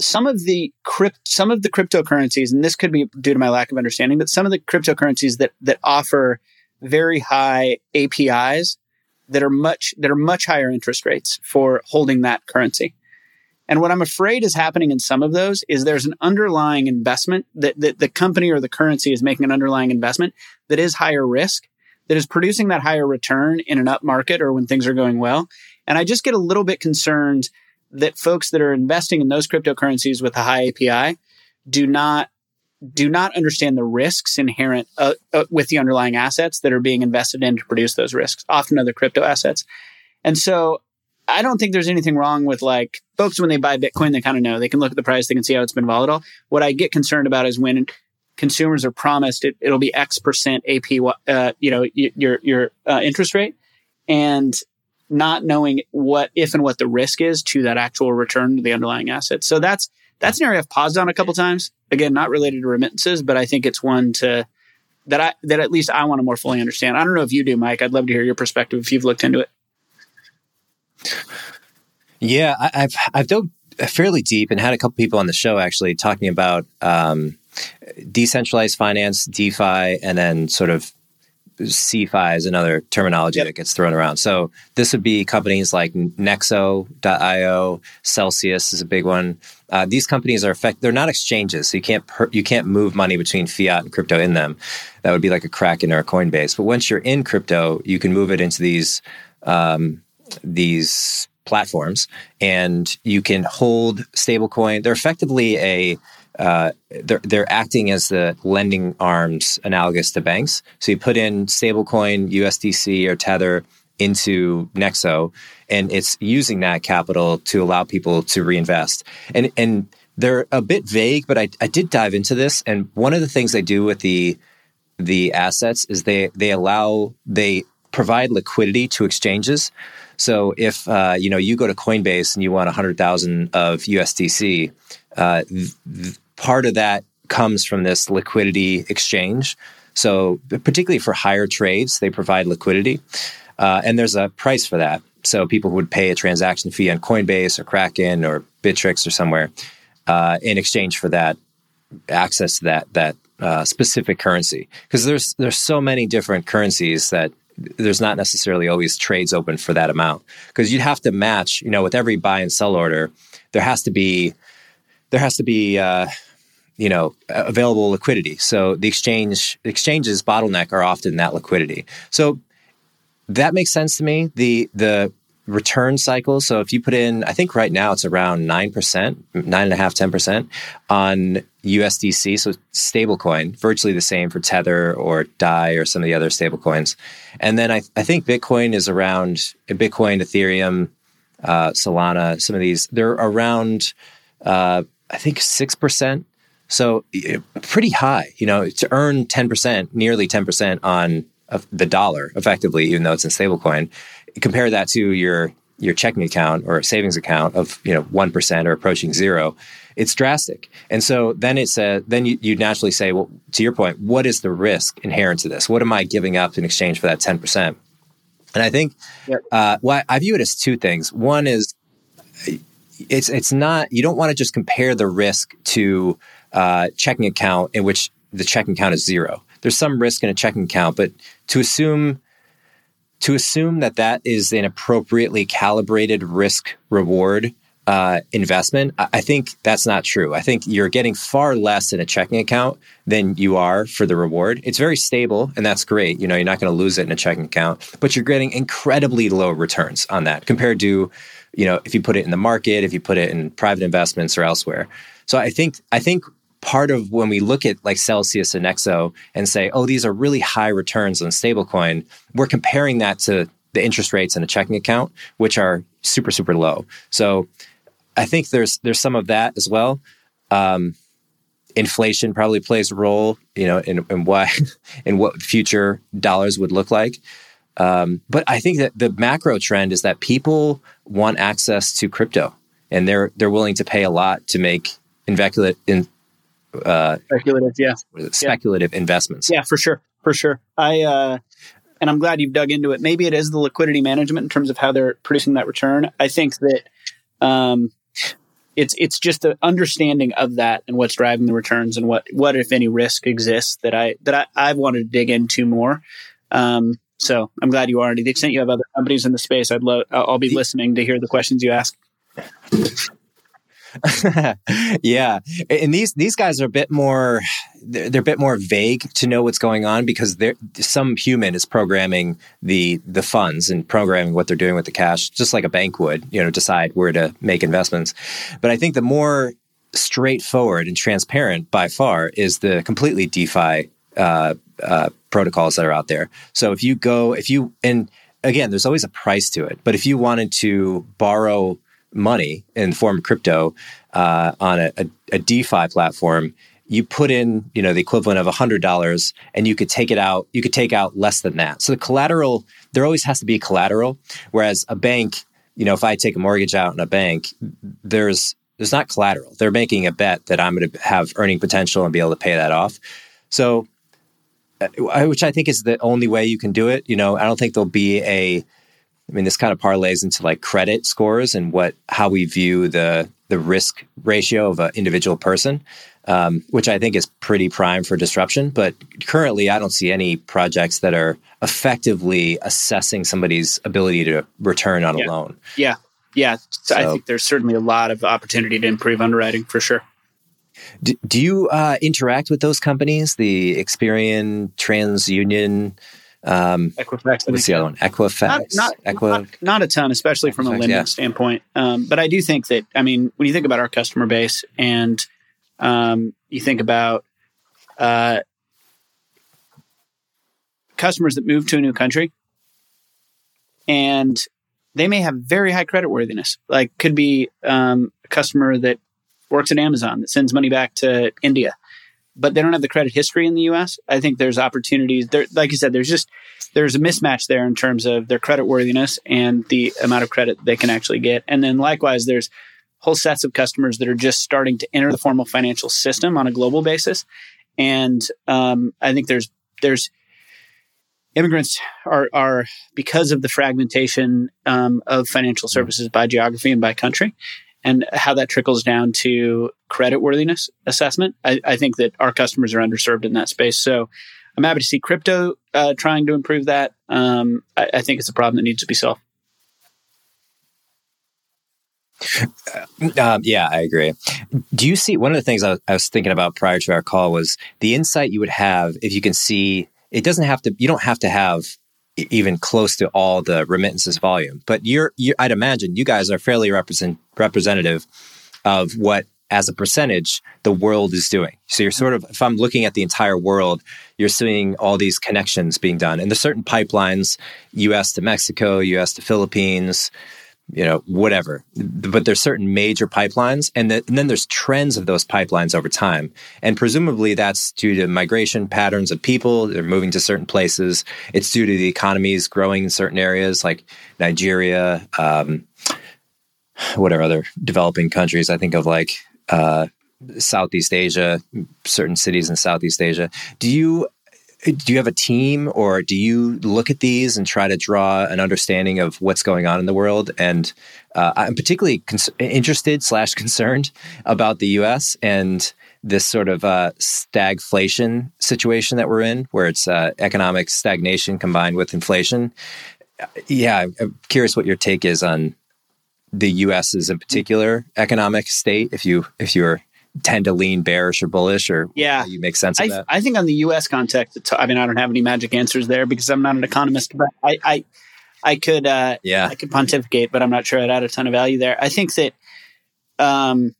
some of the crypt some of the cryptocurrencies, and this could be due to my lack of understanding, but some of the cryptocurrencies that that offer very high APYs that are much that are much higher interest rates for holding that currency. And what I'm afraid is happening in some of those is there's an underlying investment that, that the company or the currency is making an underlying investment that is higher risk, that is producing that higher return in an up market or when things are going well. And I just get a little bit concerned that folks that are investing in those cryptocurrencies with a high APY do not do not understand the risks inherent uh, uh, with the underlying assets that are being invested in to produce those risks, often other crypto assets. And so I don't think there's anything wrong with like folks when they buy Bitcoin, they kind of know they can look at the price, they can see how it's been volatile. What I get concerned about is when consumers are promised it, will be X percent AP, uh, you know, your your uh, interest rate, and not knowing what if and what the risk is to that actual return to the underlying asset. So that's that's an area I've paused on a couple times. Again, not related to remittances, but I think it's one to that I that at least I want to more fully understand. I don't know if you do, Mike. I'd love to hear your perspective if you've looked into it. Yeah, I, I've I've dove fairly deep and had a couple people on the show actually talking about um, decentralized finance, DeFi, and then sort of CeFi is another terminology Yep. that gets thrown around. So this would be companies like Nexo.io, Celsius is a big one. Uh, these companies are effect- they're not exchanges, so you can't per- you can't move money between fiat and crypto in them. That would be like a Kraken or a Coinbase. But once you're in crypto, you can move it into these um, these platforms, and you can hold stablecoin. They're effectively a uh, they're they're acting as the lending arms analogous to banks. So you put in stablecoin, USDC, or Tether into Nexo, and it's using that capital to allow people to reinvest. And and they're a bit vague, but I, I did dive into this. And one of the things they do with the the assets is they they allow they provide liquidity to exchanges. So if uh, you know you go to Coinbase and you want hundred thousand of USDC, uh, th- part of that comes from this liquidity exchange. So particularly for higher trades, they provide liquidity, uh, and there's a price for that. So people would pay a transaction fee on Coinbase or Kraken or Bittrex or somewhere uh, in exchange for that access to that that uh, specific currency. Because there's there's so many different currencies that there's not necessarily always trades open for that amount. Because you'd have to match, you know, with every buy and sell order, there has to be there has to be uh, you know available liquidity. So the exchange exchanges bottleneck are often that liquidity. So that makes sense to me. The the return cycle. So if you put in, I think right now it's around nine percent, nine and a half, ten percent on USDC. So stablecoin, virtually the same for Tether or Dai or some of the other stablecoins. And then I, I think Bitcoin is around Bitcoin, Ethereum, uh, Solana. Some of these they're around, uh, I think six percent. So pretty high. You know, to earn ten percent, nearly ten percent on the dollar, effectively, even though it's in stablecoin compare that to your your checking account or savings account of you know one percent or approaching zero, it's drastic. And so then it's a then you, you naturally say, well, to your point, what is the risk inherent to this? What am I giving up in exchange for that ten percent? And I think, Yep. uh, well, I view it as two things. One is it's it's not you don't want to just compare the risk to uh, checking account in which the checking account is zero. There's some risk in a checking account, but to assume to assume that that is an appropriately calibrated risk reward uh, investment, I think that's not true. I think you're getting far less in a checking account than you are for the reward. It's very stable, and that's great. You know, you're not going to lose it in a checking account, but you're getting incredibly low returns on that compared to, you know, if you put it in the market, if you put it in private investments or elsewhere. So I think I think part of when we look at like Celsius and Nexo and say, oh, these are really high returns on stablecoin, we're comparing that to the interest rates in a checking account, which are super super low. So I think there's there's some of that as well. Um, inflation probably plays a role, you know, in, in why in what future dollars would look like. Um, but I think that the macro trend is that people want access to crypto, and they're they're willing to pay a lot to make inveculative in uh, speculative, yeah, speculative yeah. investments. Yeah, for sure, for sure. I uh, and I'm glad you've dug into it. Maybe it is the liquidity management in terms of how they're producing that return. I think that um, it's it's just the understanding of that and what's driving the returns and what what if any risk exists that I that I, I've wanted to dig into more. Um, so I'm glad you are. And To the extent you have other companies in the space, I'd love I'll be listening to hear the questions you ask. yeah, and these these guys are a bit more they're, a bit more vague to know what's going on because some human is programming the the funds and programming what they're doing with the cash, just like a bank would, you know, decide where to make investments. But I think the more straightforward and transparent by far is the completely DeFi uh, uh, protocols that are out there. So if you go, if you and again, there's always a price to it. But if you wanted to borrow money in the form of crypto uh, on a, a, a, DeFi platform, you put in you know the equivalent of hundred dollars, and you could take it out. You could take out less than that. So the collateral there always has to be collateral. Whereas a bank, you know, if I take a mortgage out in a bank, there's there's not collateral. They're making a bet that I'm going to have earning potential and be able to pay that off. So, uh, which I think is the only way you can do it. You know, I don't think there'll be a I mean, this kind of parlays into like credit scores and what how we view the the risk ratio of an individual person, um, which I think is pretty prime for disruption. But currently, I don't see any projects that are effectively assessing somebody's ability to return on yeah. a loan. Yeah, yeah. So I think there's certainly a lot of opportunity to improve underwriting for sure. Do, do you uh, interact with those companies, the Experian, TransUnion? Um, Equifax. What's the other one? Equifax. Not, not, Equi- not, not a ton, especially from a lending yeah. standpoint. Um, but I do think that, I mean, when you think about our customer base and um, you think about uh, customers that move to a new country and they may have very high credit worthiness. Like, could be um, a customer that works at Amazon that sends money back to India but they don't have the credit history in the US. I think there's opportunities there. Like you said, there's just, there's a mismatch there in terms of their credit worthiness and the amount of credit they can actually get. And then likewise, there's whole sets of customers that are just starting to enter the formal financial system on a global basis. And um, I think there's, there's, immigrants are, are because of the fragmentation um, of financial services by geography and by country and how that trickles down to credit worthiness assessment. I, I, think that our customers are underserved in that space. So I'm happy to see crypto uh, trying to improve that. Um, I, I, think it's a problem that needs to be solved. Um, yeah, I agree. Do you see one of the things I was, I was thinking about prior to our call was the insight you would have if you can see it doesn't have to, you don't have to have even close to all the remittances volume. But you're, you're I'd imagine you guys are fairly represent, representative of what, as a percentage, the world is doing. So you're sort of, if I'm looking at the entire world, you're seeing all these connections being done, and there's certain pipelines, U.S. to Mexico, U.S. to Philippines, you know, whatever. But there's certain major pipelines, and, the, and, then there's trends of those pipelines over time. And presumably that's due to migration patterns of people. They're moving to certain places. It's due to the economies growing in certain areas like Nigeria, um, whatever other developing countries. I think of like uh, Southeast Asia, certain cities in Southeast Asia. Do you do you have a team or do you look at these and try to draw an understanding of what's going on in the world and uh, i'm particularly cons- interested slash concerned about the us and this sort of uh, stagflation situation that we're in where it's uh, economic stagnation combined with inflation yeah, I'm curious what your take is on the U.S. as a particular economic state. If you if you're tend to lean bearish or bullish, or yeah, you make sense of I, that. I think on the U.S. context, I mean, I don't have any magic answers there because I'm not an economist, but I I, I could uh, yeah, I could pontificate, but I'm not sure I'd add a ton of value there. I think that um,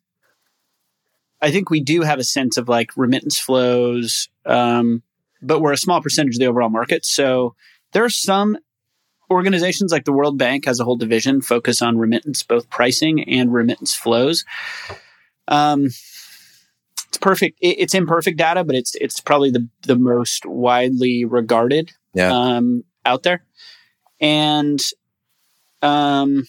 I think we do have a sense of like remittance flows, um, but we're a small percentage of the overall market. So there are some organizations like the World Bank has a whole division focus on remittance, both pricing and remittance flows. Um, perfect. It's imperfect data, but it's it's probably the the most widely regarded yeah. um, out there, and um,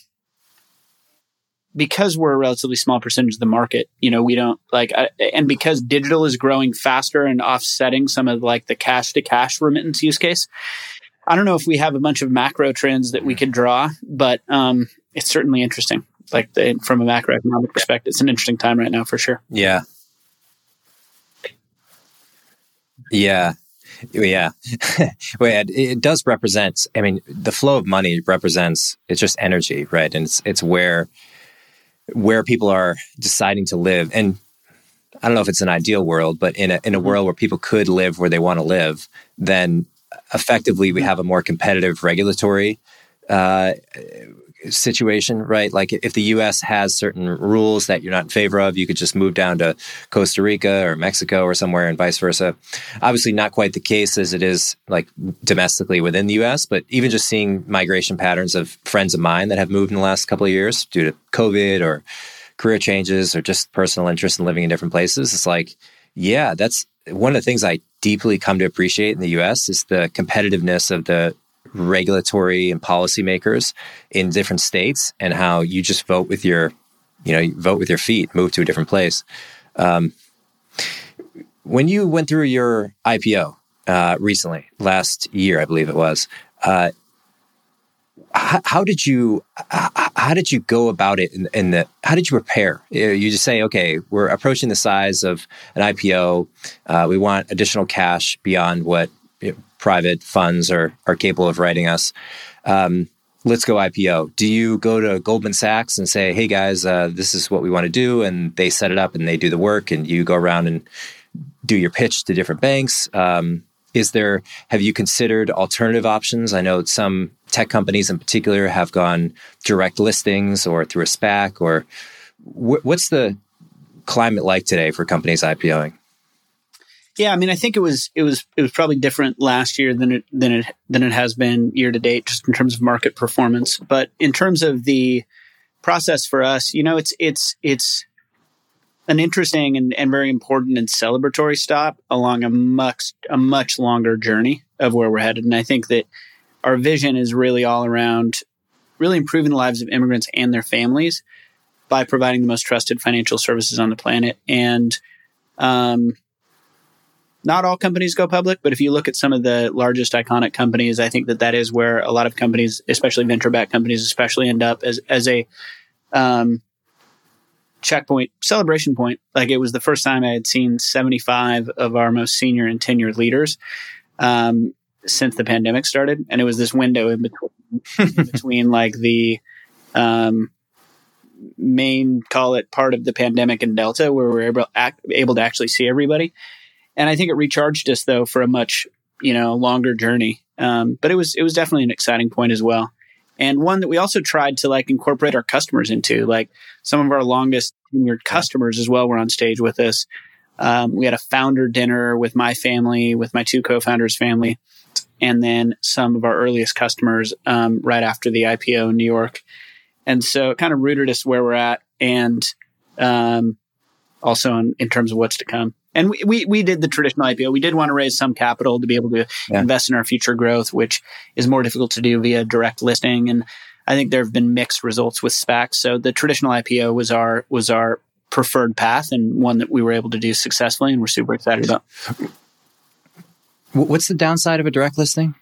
because we're a relatively small percentage of the market, you know, we don't like, uh, and because digital is growing faster and offsetting some of like the cash to cash remittance use case. I don't know if we have a bunch of macro trends that we could draw, but um, it's certainly interesting. Like the, from a macroeconomic perspective, it's an interesting time right now for sure. Yeah. Yeah. Yeah. well, it, it does represent, I mean, the flow of money represents, it's just energy, right? And it's, it's where, where people are deciding to live. And I don't know if it's an ideal world, but in a, in a world where people could live where they want to live, then effectively we have a more competitive regulatory uh, situation, right? Like if the US has certain rules that you're not in favor of, you could just move down to Costa Rica or Mexico or somewhere and vice versa. Obviously, not quite the case as it is like domestically within the US, but even just seeing migration patterns of friends of mine that have moved in the last couple of years due to COVID or career changes or just personal interest in living in different places, it's like, yeah, that's one of the things I deeply come to appreciate in the US is the competitiveness of the regulatory and policymakers in different states and how you just vote with your you know you vote with your feet move to a different place. Um, when you went through your ipo uh, recently last year i believe it was uh, how, did you how, did you go about it in, in, the how did you prepare? You just say okay we're approaching the size of an ipo uh, we want additional cash beyond what private funds are are capable of writing us. Um, let's go IPO. Do you go to Goldman Sachs and say, "Hey guys, uh, this is what we want to do," and they set it up and they do the work, and you go around and do your pitch to different banks? Um, is there have you considered alternative options? I know some tech companies in particular have gone direct listings or through a SPAC. Or wh- what's the climate like today for companies IPOing? Yeah, I mean, I think it was it was it was probably different last year than it than it than it has been year to date, just in terms of market performance. But in terms of the process for us, you know, it's it's it's an interesting and, and very important and celebratory stop along a much a much longer journey of where we're headed. And I think that our vision is really all around really improving the lives of immigrants and their families by providing the most trusted financial services on the planet. And um, not all companies go public, but if you look at some of the largest iconic companies, I think that that is where a lot of companies, especially venture backed companies, especially end up as as a um, checkpoint celebration point. Like it was the first time I had seen seventy five of our most senior and tenured leaders um, since the pandemic started, and it was this window in between, in between like the um, main call it part of the pandemic and Delta, where we were able, act, able to actually see everybody and I think it recharged us though for a much you know longer journey. Um, but it was it was definitely an exciting point as well, and one that we also tried to like incorporate our customers into. Like some of our longest tenured customers as well were on stage with us. Um, we had a founder dinner with my family, with my two co-founders' family, and then some of our earliest customers um, right after the IPO in New York. And so it kind of rooted us where we're at, and um, also in, in terms of what's to come and we, we, we did the traditional IPO. We did want to raise some capital to be able to yeah. invest in our future growth, which is more difficult to do via direct listing. And I think there have been mixed results with SPACs. So the traditional IPO was our was our preferred path and one that we were able to do successfully, and we're super excited about. What's the downside of a direct listing?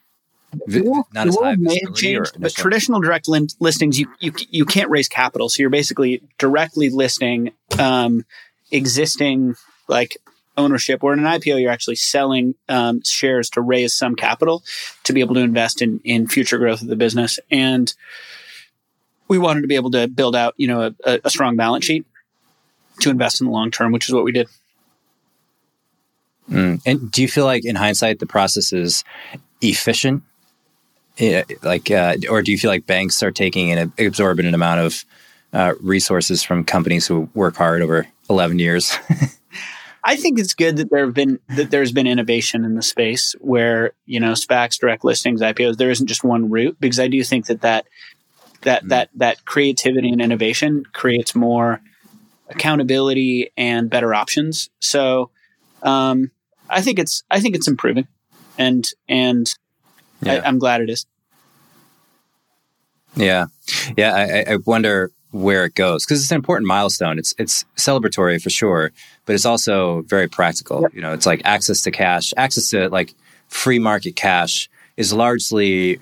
The, Not as high may have changed, but traditional direct listings, you, you you can't raise capital, so you're basically directly listing um, existing like ownership. Where in an IPO, you're actually selling um, shares to raise some capital to be able to invest in in future growth of the business. And we wanted to be able to build out, you know, a, a strong balance sheet to invest in the long term, which is what we did. Mm. And do you feel like, in hindsight, the process is efficient? Like, uh, or do you feel like banks are taking an exorbitant amount of uh, resources from companies who work hard over eleven years? I think it's good that there have been that there's been innovation in the space where you know SPACs, direct listings, IPOs. There isn't just one route because I do think that that that mm. that that creativity and innovation creates more accountability and better options. So um, I think it's I think it's improving, and and yeah. I, am glad it is. Yeah, yeah. I, I wonder where it goes because it's an important milestone. It's it's celebratory for sure, but it's also very practical. Yep. You know, it's like access to cash, access to like free market cash is largely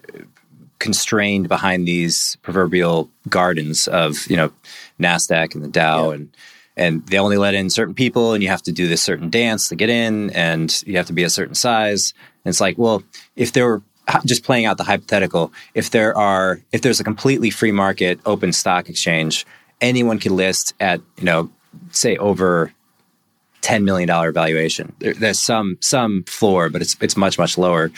constrained behind these proverbial gardens of you know Nasdaq and the Dow yeah. and and they only let in certain people and you have to do this certain dance to get in and you have to be a certain size and it's like well if there were just playing out the hypothetical if there are if there's a completely free market open stock exchange anyone can list at you know say over 10 million dollar valuation there, there's some some floor but it's it's much much lower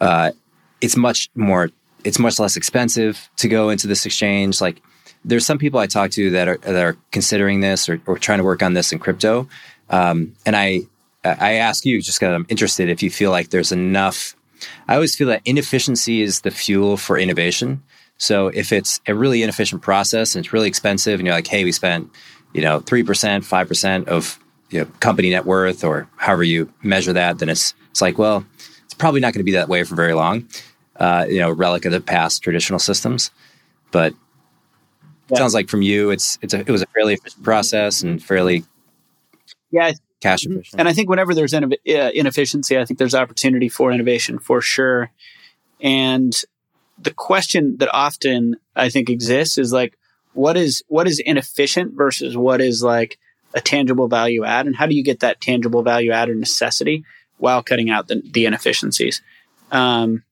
uh, it's much more it's much less expensive to go into this exchange. Like there's some people I talk to that are that are considering this or, or trying to work on this in crypto. Um, and I I ask you just because I'm interested if you feel like there's enough. I always feel that inefficiency is the fuel for innovation. So if it's a really inefficient process and it's really expensive, and you're like, hey, we spent you know three percent, five percent of you know, company net worth or however you measure that, then it's it's like, well, it's probably not going to be that way for very long uh, you know, relic of the past traditional systems. But yeah. sounds like from you, it's it's a, it was a fairly efficient process and fairly yeah cash mm-hmm. efficient. And I think whenever there's uh, inefficiency, I think there's opportunity for innovation for sure. And the question that often I think exists is like, what is what is inefficient versus what is like a tangible value add, and how do you get that tangible value add or necessity while cutting out the, the inefficiencies? Um,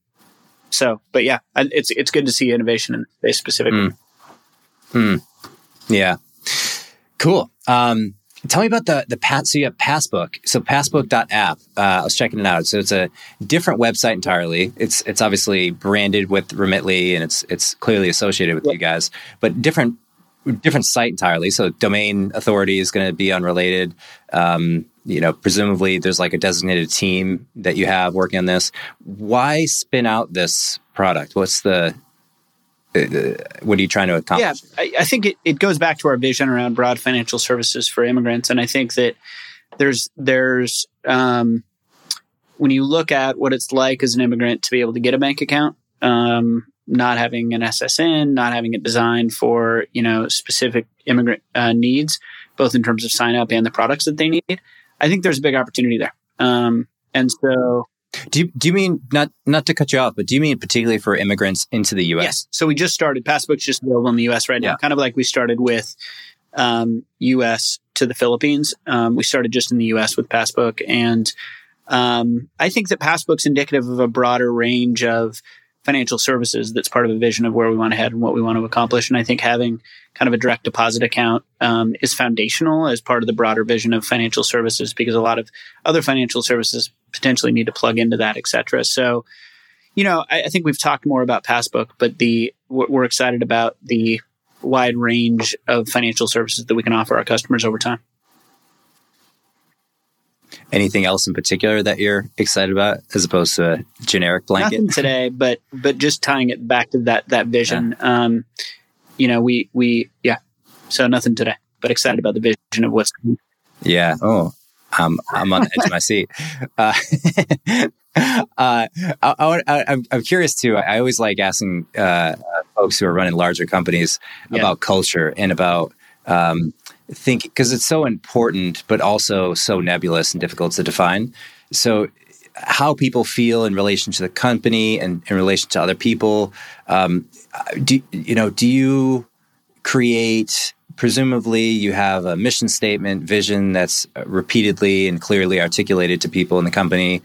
so, but yeah, it's it's good to see innovation in space specifically. Mm. Mm. Yeah, cool. Um, tell me about the the pat. So you have Passbook. So Passbook.app. Uh, I was checking it out. So it's a different website entirely. It's it's obviously branded with Remitly, and it's it's clearly associated with yep. you guys, but different different site entirely. So domain authority is going to be unrelated. Um, you know, presumably there's like a designated team that you have working on this. Why spin out this product? What's the uh, what are you trying to accomplish? Yeah, I, I think it, it goes back to our vision around broad financial services for immigrants, and I think that there's there's um, when you look at what it's like as an immigrant to be able to get a bank account, um, not having an SSN, not having it designed for you know specific immigrant uh, needs, both in terms of sign up and the products that they need. I think there's a big opportunity there. Um, and so, do you, do you mean not not to cut you off, but do you mean particularly for immigrants into the U.S.? Yes. So we just started. Passbook's just available in the U.S. right now, yeah. kind of like we started with um, U.S. to the Philippines. Um, we started just in the U.S. with Passbook, and um, I think that Passbook's indicative of a broader range of financial services that's part of a vision of where we want to head and what we want to accomplish. And I think having kind of a direct deposit account um, is foundational as part of the broader vision of financial services because a lot of other financial services potentially need to plug into that, et cetera. So, you know, I, I think we've talked more about Passbook, but the we're excited about the wide range of financial services that we can offer our customers over time. Anything else in particular that you're excited about as opposed to a generic blanket? Nothing today, but but just tying it back to that that vision. Yeah. Um, you know, we we yeah. So nothing today, but excited about the vision of what's coming. Yeah. Oh, I'm I'm on the edge of my seat. Uh, uh, I, am I'm curious too. I always like asking uh, folks who are running larger companies yeah. about culture and about um, think because it's so important, but also so nebulous and difficult to define. So, how people feel in relation to the company and in relation to other people. Um, do you know? Do you create presumably you have a mission statement, vision that's repeatedly and clearly articulated to people in the company.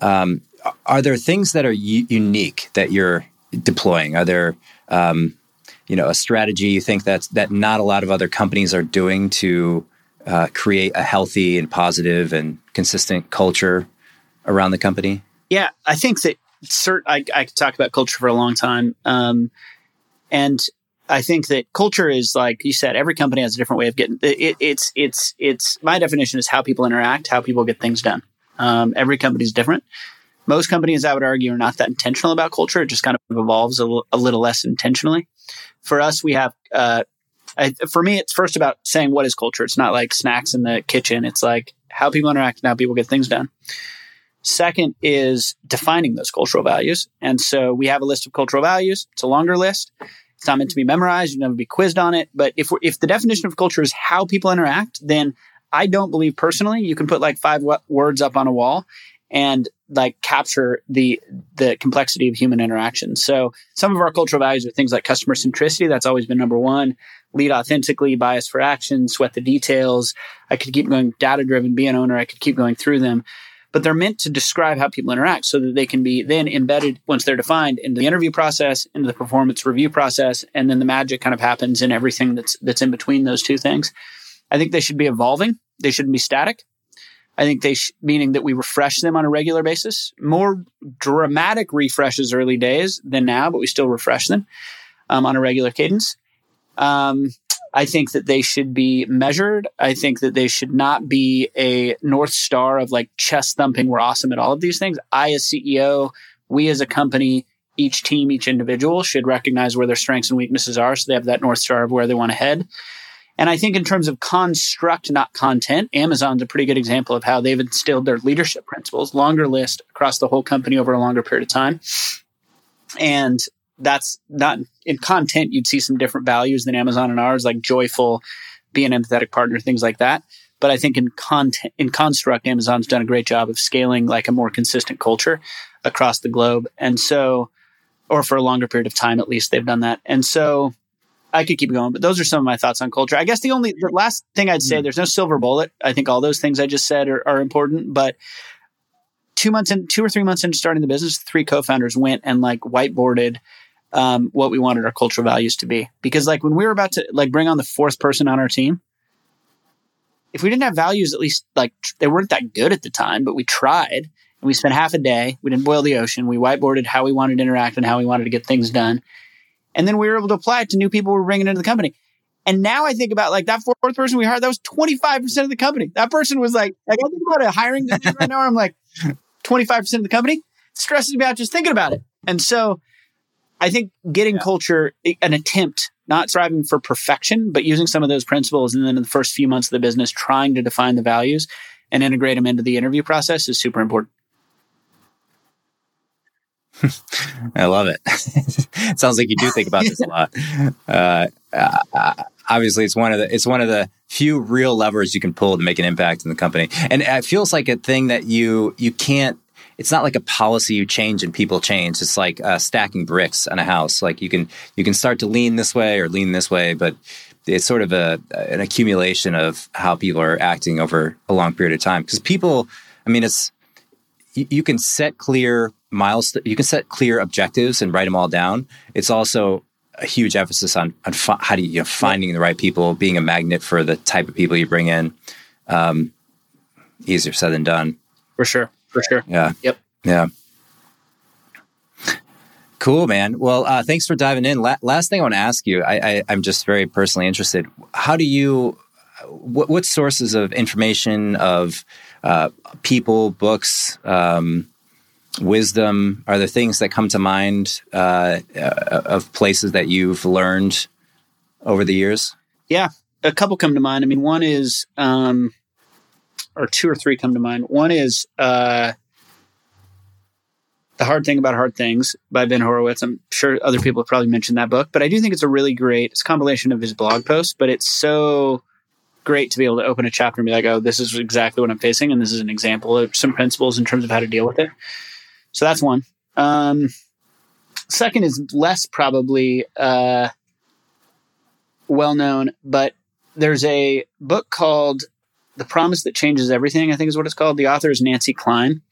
Um, are there things that are u- unique that you're deploying? Are there, um, you know, a strategy you think that's that not a lot of other companies are doing to uh, create a healthy and positive and consistent culture around the company? Yeah, I think that cert. I, I could talk about culture for a long time, um, and I think that culture is like you said. Every company has a different way of getting. It, it's it's it's my definition is how people interact, how people get things done. Um, every company is different. Most companies, I would argue, are not that intentional about culture. It just kind of evolves a, l- a little less intentionally. For us, we have. Uh, I, for me, it's first about saying what is culture. It's not like snacks in the kitchen. It's like how people interact and how people get things done. Second is defining those cultural values. And so we have a list of cultural values. It's a longer list. It's not meant to be memorized. You never be quizzed on it. But if if the definition of culture is how people interact, then I don't believe personally you can put like five w- words up on a wall and like capture the the complexity of human interaction. So some of our cultural values are things like customer centricity. That's always been number one. Lead authentically, bias for action, sweat the details. I could keep going data driven, be an owner. I could keep going through them. But they're meant to describe how people interact so that they can be then embedded once they're defined into the interview process, into the performance review process, and then the magic kind of happens in everything that's that's in between those two things. I think they should be evolving. They shouldn't be static. I think they, sh- meaning that we refresh them on a regular basis, more dramatic refreshes early days than now, but we still refresh them um, on a regular cadence. Um, I think that they should be measured. I think that they should not be a North Star of like chest thumping. We're awesome at all of these things. I, as CEO, we as a company, each team, each individual should recognize where their strengths and weaknesses are so they have that North Star of where they want to head. And I think in terms of construct, not content, Amazon's a pretty good example of how they've instilled their leadership principles, longer list across the whole company over a longer period of time. And that's not in content, you'd see some different values than Amazon and ours, like joyful, be an empathetic partner, things like that. But I think in content, in construct, Amazon's done a great job of scaling like a more consistent culture across the globe. And so, or for a longer period of time, at least they've done that. And so, I could keep going, but those are some of my thoughts on culture. I guess the only the last thing I'd say, mm. there's no silver bullet. I think all those things I just said are, are important, but two months in, two or three months into starting the business, three co-founders went and like whiteboarded um, what we wanted our cultural values to be. Because like when we were about to like bring on the fourth person on our team, if we didn't have values, at least like they weren't that good at the time, but we tried and we spent half a day. We didn't boil the ocean. We whiteboarded how we wanted to interact and how we wanted to get things done. And then we were able to apply it to new people we were bringing into the company. And now I think about like that fourth person we hired, that was 25% of the company. That person was like, like I think about a hiring right now, I'm like, 25% of the company it stresses me out just thinking about it. And so I think getting yeah. culture, an attempt, not striving for perfection, but using some of those principles. And then in the first few months of the business, trying to define the values and integrate them into the interview process is super important. I love it. it sounds like you do think about this a lot. Uh, uh, obviously, it's one of the it's one of the few real levers you can pull to make an impact in the company, and it feels like a thing that you you can't. It's not like a policy you change and people change. It's like uh, stacking bricks on a house. Like you can you can start to lean this way or lean this way, but it's sort of a an accumulation of how people are acting over a long period of time. Because people, I mean, it's you, you can set clear miles, You can set clear objectives and write them all down. It's also a huge emphasis on, on fi- how do you, you know, finding the right people, being a magnet for the type of people you bring in. Um, easier said than done. For sure. For sure. Yeah. Yep. Yeah. Cool, man. Well, uh, thanks for diving in. La- last thing I want to ask you, I, am just very personally interested. How do you, what, what sources of information, of uh, people, books, um, wisdom? Are there things that come to mind uh, uh, of places that you've learned over the years? Yeah, a couple come to mind. I mean, one is, um, or two or three come to mind. One is uh, The Hard Thing About Hard Things by Ben Horowitz. I'm sure other people have probably mentioned that book, but I do think it's a really great, it's a compilation of his blog posts, but it's so great to be able to open a chapter and be like, oh, this is exactly what I'm facing. And this is an example of some principles in terms of how to deal with it. So that's one. Um, second is less probably, uh, well known, but there's a book called The Promise That Changes Everything, I think is what it's called. The author is Nancy Kline.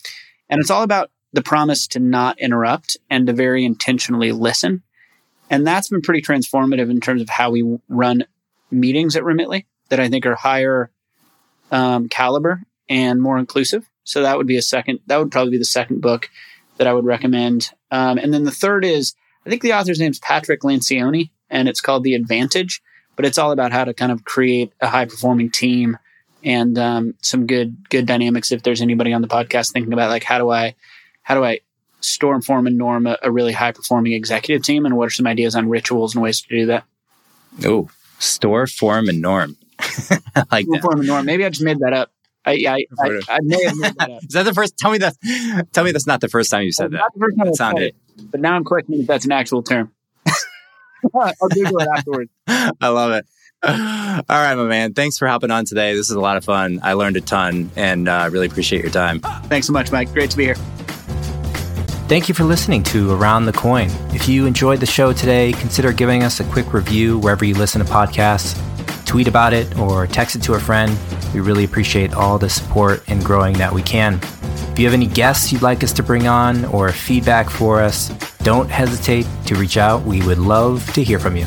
And it's all about the promise to not interrupt and to very intentionally listen. And that's been pretty transformative in terms of how we run meetings at Remitly that I think are higher um, caliber and more inclusive. So that would be a second, that would probably be the second book that I would recommend. Um, and then the third is, I think the author's name is Patrick Lencioni, and it's called The Advantage, but it's all about how to kind of create a high performing team and um, some good good dynamics. If there's anybody on the podcast thinking about like how do I how do I storm form and norm a, a really high performing executive team, and what are some ideas on rituals and ways to do that? Oh, store, form, and norm. I like Storm that. form and norm. Maybe I just made that up. I, I, I, I may have made that up. Is that the first? Tell me that. Tell me that's not the first time you said that. Not the first time That sounded. it, but now I'm questioning if that's an actual term. I'll Google it afterwards. I love it. All right, my man. Thanks for hopping on today. This is a lot of fun. I learned a ton, and uh, really appreciate your time. Thanks so much, Mike. Great to be here. Thank you for listening to Around the Coin. If you enjoyed the show today, consider giving us a quick review wherever you listen to podcasts. Tweet about it or text it to a friend. We really appreciate all the support and growing that we can. If you have any guests you'd like us to bring on or feedback for us, don't hesitate to reach out. We would love to hear from you.